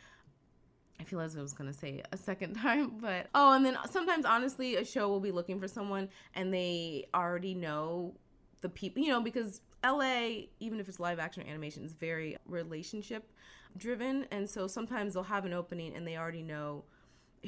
I feel as I was gonna say a second time, but oh, and then sometimes honestly, a show will be looking for someone and they already know the people, you know, because LA, even if it's live action or animation, is very relationship driven, and so sometimes they'll have an opening and they already know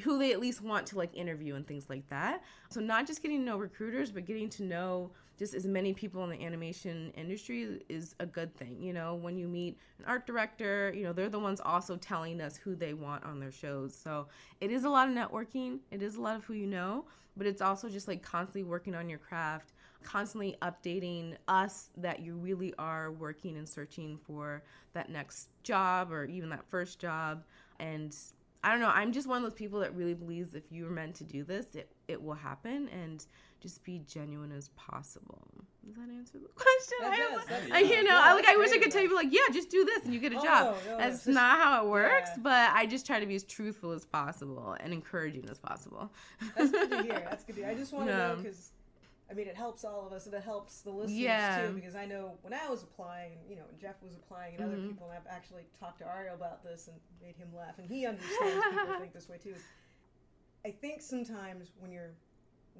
who they at least want to like interview and things like that. So not just getting to know recruiters, but getting to know just as many people in the animation industry is a good thing. You know, when you meet an art director, you know, they're the ones also telling us who they want on their shows. So it is a lot of networking. It is a lot of who you know, but it's also just like constantly working on your craft, constantly updating us that you really are working and searching for that next job or even that first job and I don't know. I'm just one of those people that really believes if you were meant to do this, it, it will happen and just be genuine as possible. Does that answer the question? That I, does, that I, you know, Yeah, I, like I wish I could tell you like, yeah, just do this and you get a Oh, job. no, That's just- not how it works, yeah. but I just try to be as truthful as possible and encouraging as possible. That's good to hear. That's good to hear. I just want to know because, I mean, it helps all of us and it helps the listeners Yeah. too. Because I know when I was applying, you know, and Jeff was applying and other Mhm. people, and I've actually talked to Ariel about this and made him laugh, and he understands people think this way too. I think sometimes when you're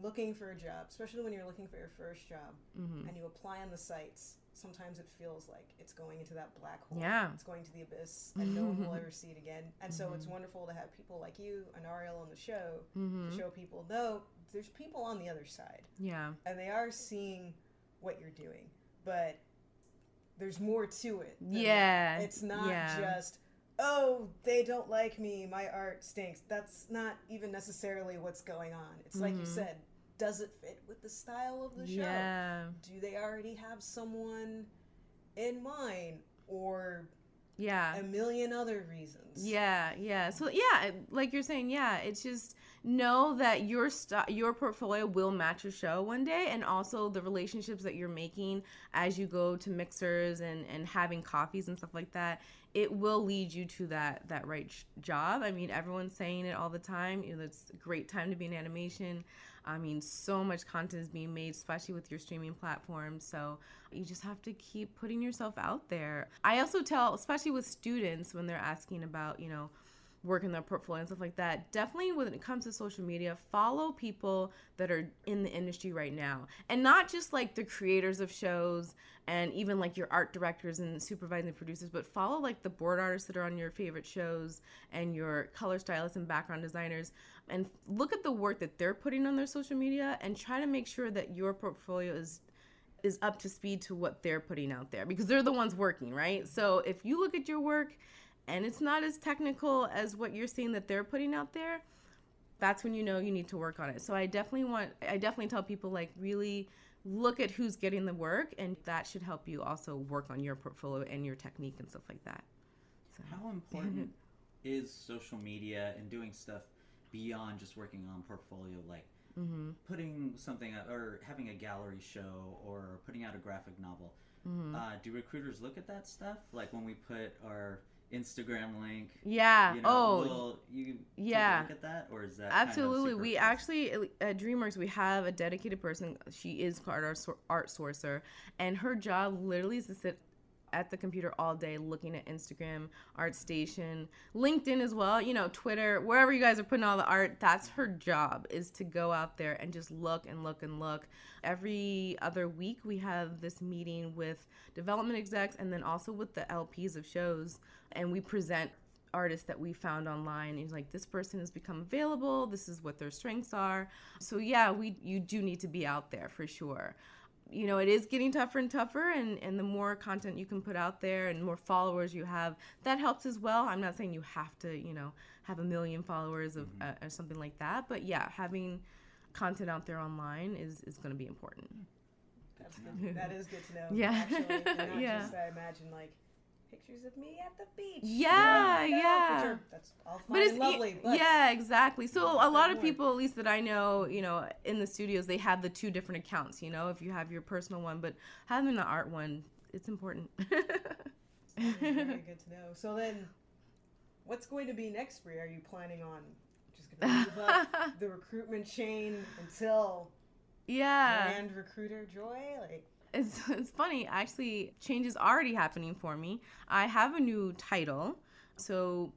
looking for a job, especially when you're looking for your first job, hmm and you apply on the sites, sometimes it feels like it's going into that black hole. Yeah. It's going to the abyss, and no one will ever see it again. And so it's wonderful to have people like you and Ariel on the show to show people no, there's people on the other side, Yeah. and they are seeing what you're doing, but there's more to it. than that. Yeah. It's not yeah. just. Oh, they don't like me. My art stinks. That's not even necessarily what's going on. It's like you Mhm. said. Does it fit with the style of the show? Yeah. do they already have someone in mind or Yeah. a million other reasons Yeah, yeah. So yeah, like you're saying, yeah, it's just know that your st- your portfolio will match your show one day and also the relationships that you're making as you go to mixers and and having coffees and stuff like that, it will lead you to that that right j- job. I mean, everyone's saying it all the time. You know, it's a great time to be in animation. I mean, so much content is being made, especially with your streaming platforms. So you just have to keep putting yourself out there. I also tell, especially with students, when they're asking about, you know, work in their portfolio and stuff like that, definitely when it comes to social media, follow people that are in the industry right now. And not just like the creators of shows and even like your art directors and supervising producers, but follow like the board artists that are on your favorite shows and your color stylists and background designers and look at the work that they're putting on their social media and try to make sure that your portfolio is is up to speed to what they're putting out there because they're the ones working, right? So if you look at your work and it's not as technical as what you're seeing that they're putting out there, that's when you know you need to work on it. So I definitely want I definitely tell people like really look at who's getting the work and that should help you also work on your portfolio and your technique and stuff like that. So How important is social media and doing stuff beyond just working on portfolio, like mhm putting something out or having a gallery show or putting out a graphic novel? mhm Uh, do recruiters look at that stuff? Like when we put our Instagram link, Yeah. you know, oh, will you yeah. take a look at that, or is that kind of Absolutely. we actually at DreamWorks we have a dedicated person. She is called our art sourcer, and her job literally is to sit at the computer all day looking at Instagram, ArtStation, LinkedIn as well. You know, Twitter, wherever you guys are putting all the art. That's her job is to go out there and just look and look and look. Every other week we have this meeting with development execs and then also with the LPs of shows, and we present artists that we found online and he's like this person has become available this is what their strengths are so yeah we you do need to be out there for sure you know it is getting tougher and tougher and and the more content you can put out there and more followers you have that helps as well i'm not saying you have to you know have a million followers of uh, or something like that but yeah having content out there online is is going to be important That's good. That is good to know. Yeah. Actually, not Yeah. just I imagine like pictures of me at the beach. Yeah, You know, yeah. are- that's all fine but it's lovely. but yeah exactly so a lot of more. people at least that i know you know in the studios they have the two different accounts you know if you have your personal one but having the art one it's important is very good to know. So then, what's going to be next for you? Are you planning on just going to move up the recruitment chain until yeah. And recruiter Joy? Like, It's, it's funny, actually, change is already happening for me. I have a new title. So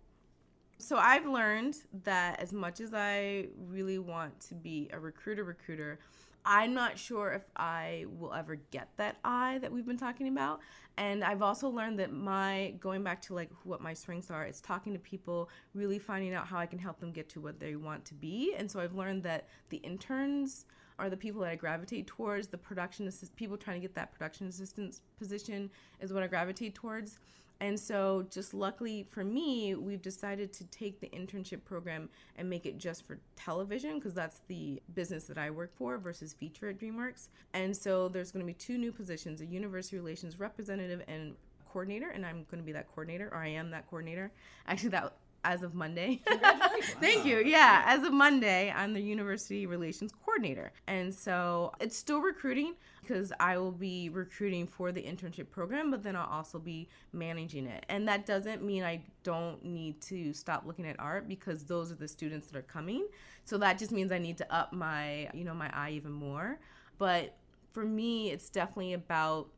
so I've learned that as much as I really want to be a recruiter recruiter, I'm not sure if I will ever get that I that we've been talking about. And I've also learned that my going back to like what my strengths are, it's talking to people, really finding out how I can help them get to what they want to be. And so I've learned that the interns are the people that I gravitate towards. The production assist people trying to get that production assistant position is what I gravitate towards. And so, just luckily for me, we've decided to take the internship program and make it just for television because that's the business that I work for versus feature at DreamWorks. And so, there's going to be two new positions a university relations representative and coordinator. And I'm going to be that coordinator, or I am that coordinator. Actually, that as of Monday. Thank you. Yeah, as of Monday, I'm the university relations coordinator. And so it's still recruiting because I will be recruiting for the internship program, but then I'll also be managing it. And that doesn't mean I don't need to stop looking at art because those are the students that are coming. So that just means I need to up my, you know, my eye even more. But for me, it's definitely about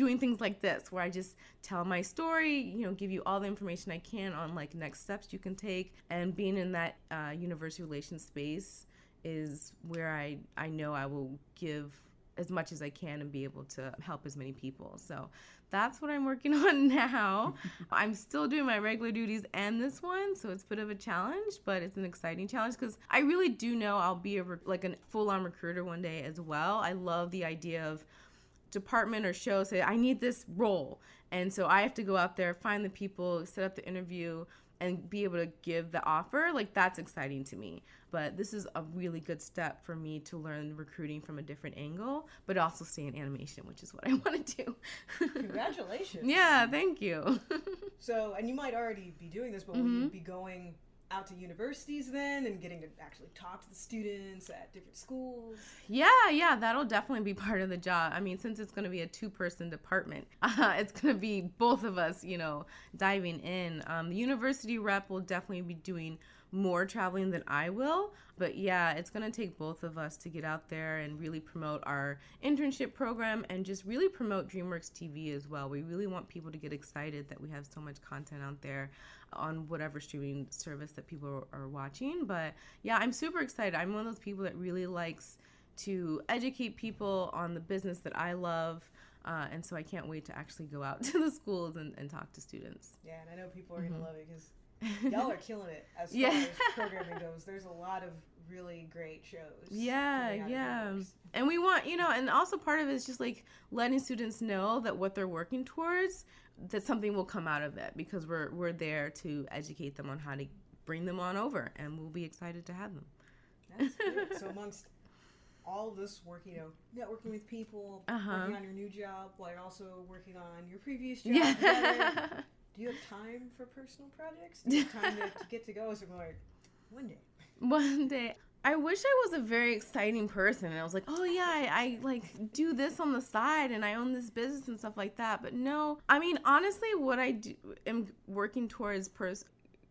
doing things like this where I just tell my story, you know, give you all the information I can on like next steps you can take, and being in that uh, university relations space is where I I know I will give as much as I can and be able to help as many people. So that's what I'm working on now. I'm still doing my regular duties and this one, so it's a bit of a challenge, but it's an exciting challenge because I really do know I'll be a like a full-on recruiter one day as well. I love the idea of department or show say I need this role. And so I have to go out there, find the people, set up the interview and be able to give the offer. Like that's exciting to me. But this is a really good step for me to learn recruiting from a different angle, but also stay in animation, which is what I want to do. congratulations. yeah, thank you. So, and you might already be doing this, but will you mm-hmm. be going out to universities then and getting to actually talk to the students at different schools? Yeah, yeah, that'll definitely be part of the job. I mean, since it's going to be a two person department, uh, it's going to be both of us, you know, diving in. Um, the university rep will definitely be doing more traveling than I will. But yeah, it's going to take both of us to get out there and really promote our internship program and just really promote DreamWorks TV as well. We really want people to get excited that we have so much content out there on whatever streaming service that people are watching. But yeah, I'm super excited. I'm one of those people that really likes to educate people on the business that I love. Uh, and so I can't wait to actually go out to the schools and, and talk to students. Yeah, and I know people are gonna love it because y'all are killing it as far as programming goes. There's a lot of really great shows. Yeah, coming out of yeah. And we want, you know, and also part of it is just like letting students know that what they're working towards, that something will come out of it because we're we're there to educate them on how to bring them on over and we'll be excited to have them. That's great. So amongst all this work, you know, networking with people, Uh-huh. working on your new job, while you're also working on your previous job. Yeah. Do you have time for personal projects? Do you have time to, to get to go? I'm like, one day. One day I wish I was a very exciting person and I was like, oh yeah, I, I like do this on the side and I own this business and stuff like that. But no, I mean, honestly, what I do, am working towards pers-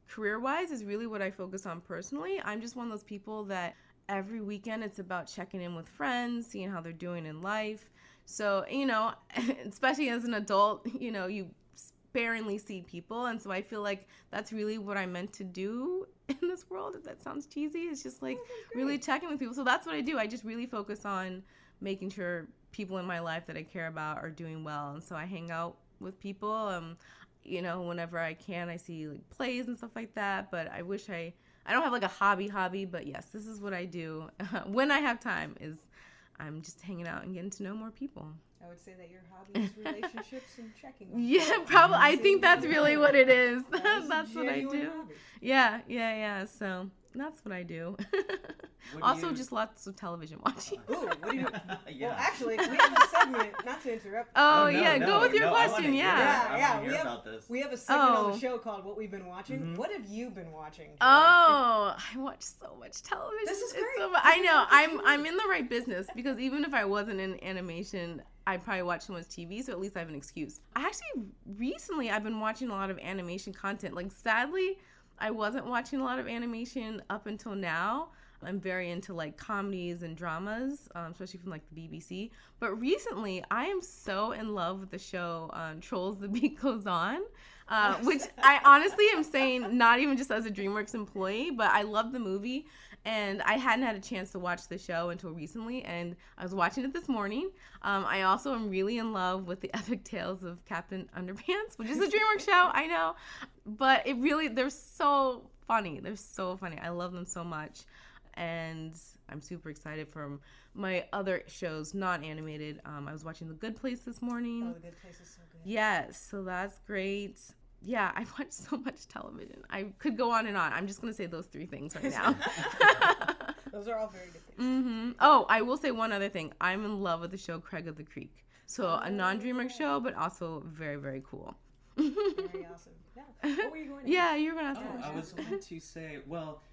career wise is really what I focus on personally. I'm just one of those people that every weekend it's about checking in with friends, seeing how they're doing in life. So, you know, especially as an adult, you know, you sparingly see people. And so I feel like that's really what I'm meant to do in this world. If that sounds cheesy, it's just like really checking with people. So that's what I do. I just really focus on making sure people in my life that I care about are doing well. And so I hang out with people. Um, you know, whenever I can, I see like plays and stuff like that. But I wish I, I don't have like a hobby hobby, but yes, this is what I do when I have time. Is I'm just hanging out and getting to know more people. I would say that your hobby is relationships and checking. on Yeah, probably. I think that's really what it is. That is that's what I do. hobby. Yeah, yeah, yeah. So that's what I do. What do also, you- just lots of television watching. Ooh, what do you do? yeah. Well, actually, we have a segment. Not to interrupt. Oh, no, yeah, no, go with your no, question. Yeah. Yeah, yeah, we have- We have a segment on Oh. the show called "What We've Been Watching." Mhm. What have you been watching? Oh, I watch so much television. This is great. so I know. I'm. I'm in the right business because even if I wasn't in animation, I probably watch too much TV, so at least I have an excuse. I actually recently I've been watching a lot of animation content. Like sadly, I wasn't watching a lot of animation up until now. I'm very into like comedies and dramas, um, especially from like the BBC. But recently, I am so in love with the show um, Trolls: The Beat Goes On, uh, which I honestly am saying not even just as a DreamWorks employee, but I love the movie. And I hadn't had a chance to watch the show until recently, and I was watching it this morning. Um, I also am really in love with the epic tales of Captain Underpants, which is a DreamWorks show, I know, but it really they're so funny. They're so funny. I love them so much and I'm super excited for my other shows, not animated. Um, I was watching The Good Place this morning. Oh, the good place is so good. Yes, so that's great. Yeah, I watch so much television. I could go on and on. I'm just gonna say those three things right now. Those are all very good things. hmm Oh, I will say one other thing. I'm in love with the show Craig of the Creek. So a non-dreamer show, but also very, very cool. Very awesome. Yeah. What were you going to Yeah, you were gonna ask. Oh, that. I was going to say, well,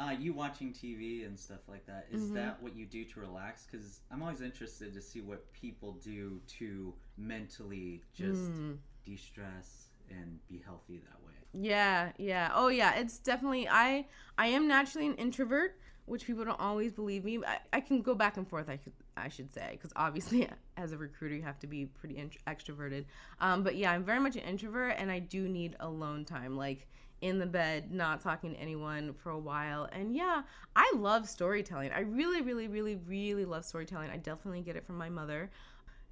uh, you watching TV and stuff like that, is Mm-hmm. that what you do to relax? Because I'm always interested to see what people do to mentally just Mm. de stress and be healthy that way. Yeah, yeah. Oh yeah, it's definitely I I am naturally an introvert, which people don't always believe me. I, I can go back and forth. I could I should say because obviously as a recruiter you have to be pretty int- extroverted. Um, but yeah, I'm very much an introvert, and I do need alone time, like in the bed, not talking to anyone for a while. And yeah, I love storytelling. I really, really, really, really love storytelling. I definitely get it from my mother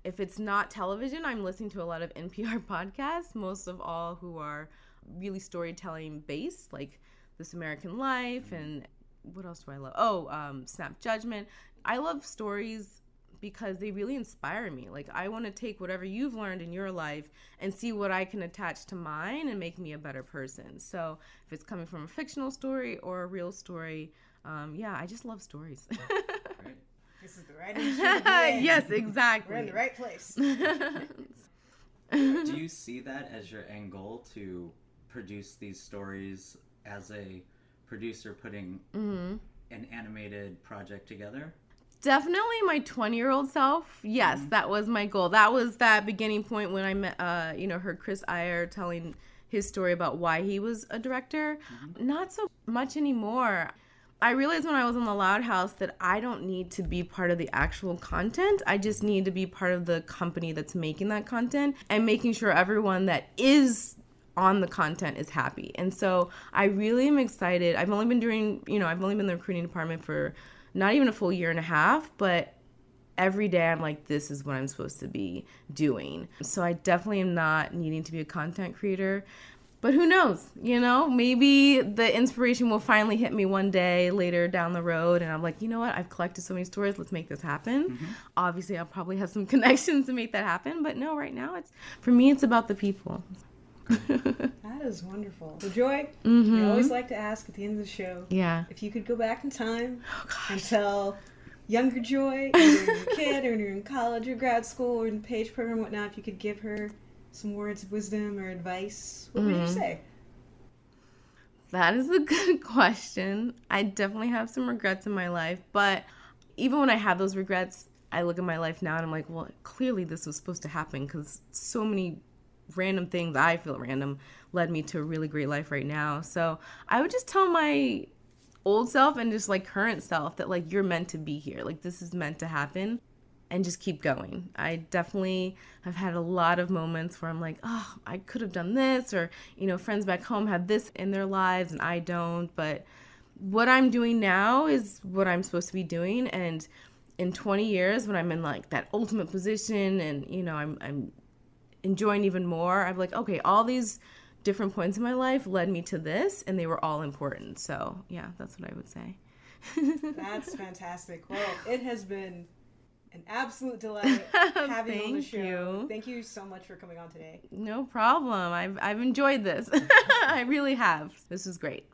if it's not television, I'm listening to a lot of NPR podcasts, most of all who are really storytelling based, like This American Life and what else do I love? Oh, um, Snap Judgment. I love stories because they really inspire me. Like, I want to take whatever you've learned in your life and see what I can attach to mine and make me a better person. So, if it's coming from a fictional story or a real story, um, yeah, I just love stories. Right? This is the right industry to be in. yes, exactly. We're in the right place. do you see that as your end goal to produce these stories as a producer putting Mm-hmm. an animated project together? Definitely my 20 year old self. Yes, that was my goal. That was that beginning point when I met, uh, you know, heard Chris Iyer telling his story about why he was a director. Not so much anymore. I realized when I was in the Loud House that I don't need to be part of the actual content. I just need to be part of the company that's making that content and making sure everyone that is on the content is happy. And so I really am excited. I've only been doing, you know, I've only been in the recruiting department for not even a full year and a half, but every day I'm like, this is what I'm supposed to be doing. So I definitely am not needing to be a content creator. But who knows? You know, maybe the inspiration will finally hit me one day later down the road, and I'm like, you know what? I've collected so many stories. Let's make this happen. Obviously, I'll probably have some connections to make that happen. But no, right now, it's for me, it's about the people. That is wonderful. So, Joy, Mm-hmm. we always like to ask at the end of the show Yeah. if you could go back in time Oh and tell younger Joy, either you're a kid or when you're in college or grad school or in the page program, whatnot, if you could give her some words of wisdom or advice, what would you Mhm. say? That is a good question. I definitely have some regrets in my life, but even when I have those regrets, I look at my life now and I'm like, well, clearly this was supposed to happen because so many random things I feel random led me to a really great life right now. So I would just tell my old self and just like current self that like you're meant to be here. Like this is meant to happen and just keep going. I definitely have had a lot of moments where I'm like, oh, I could have done this, or, you know, friends back home have this in their lives and I don't. But what I'm doing now is what I'm supposed to be doing. And in 20 years, when I'm in like that ultimate position and, you know, I'm, I'm enjoying even more, I'm like, okay, all these different points in my life led me to this and they were all important. So, yeah, that's what I would say. That's fantastic. Well, it has been an absolute delight having you on the Thank show. you. Thank you so much for coming on today. No problem. I've I've enjoyed this. I really have. This was great.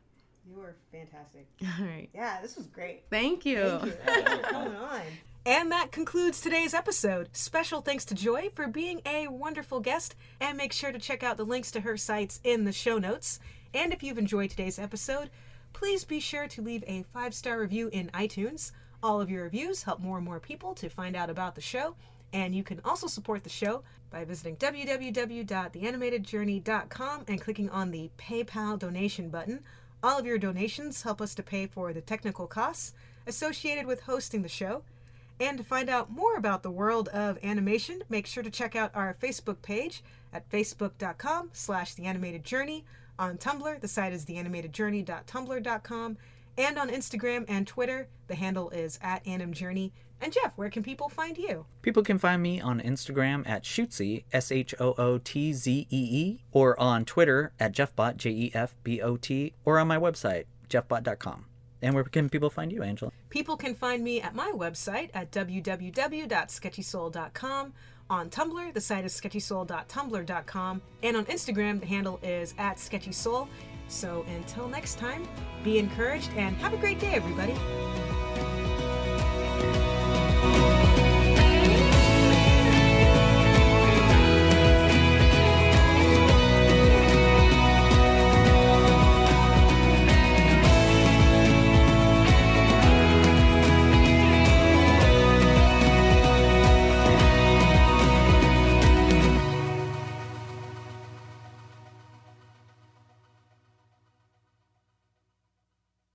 You were fantastic. All right. Yeah, this was great. Thank you. Thank you. Thanks for coming on. And that concludes today's episode. Special thanks to Joy for being a wonderful guest, and make sure to check out the links to her sites in the show notes. And if you've enjoyed today's episode, please be sure to leave a five star review in iTunes. All of your reviews help more and more people to find out about the show. And you can also support the show by visiting www.theanimatedjourney.com and clicking on the PayPal donation button. All of your donations help us to pay for the technical costs associated with hosting the show. And to find out more about the world of animation, make sure to check out our Facebook page at facebook.com slash theanimatedjourney. On Tumblr, the site is theanimatedjourney.tumblr.com. And on Instagram and Twitter, the handle is at animjourney. And Jeff, where can people find you? People can find me on Instagram at Shootzee, S H O O T Z E E, or on Twitter at JeffBot, J E F B O T, or on my website, jeffbot.com. And where can people find you, Angela? People can find me at my website at www.sketchysoul.com. On Tumblr, the site is sketchysoul.tumblr.com. And on Instagram, the handle is at sketchysoul. So until next time, be encouraged and have a great day, everybody.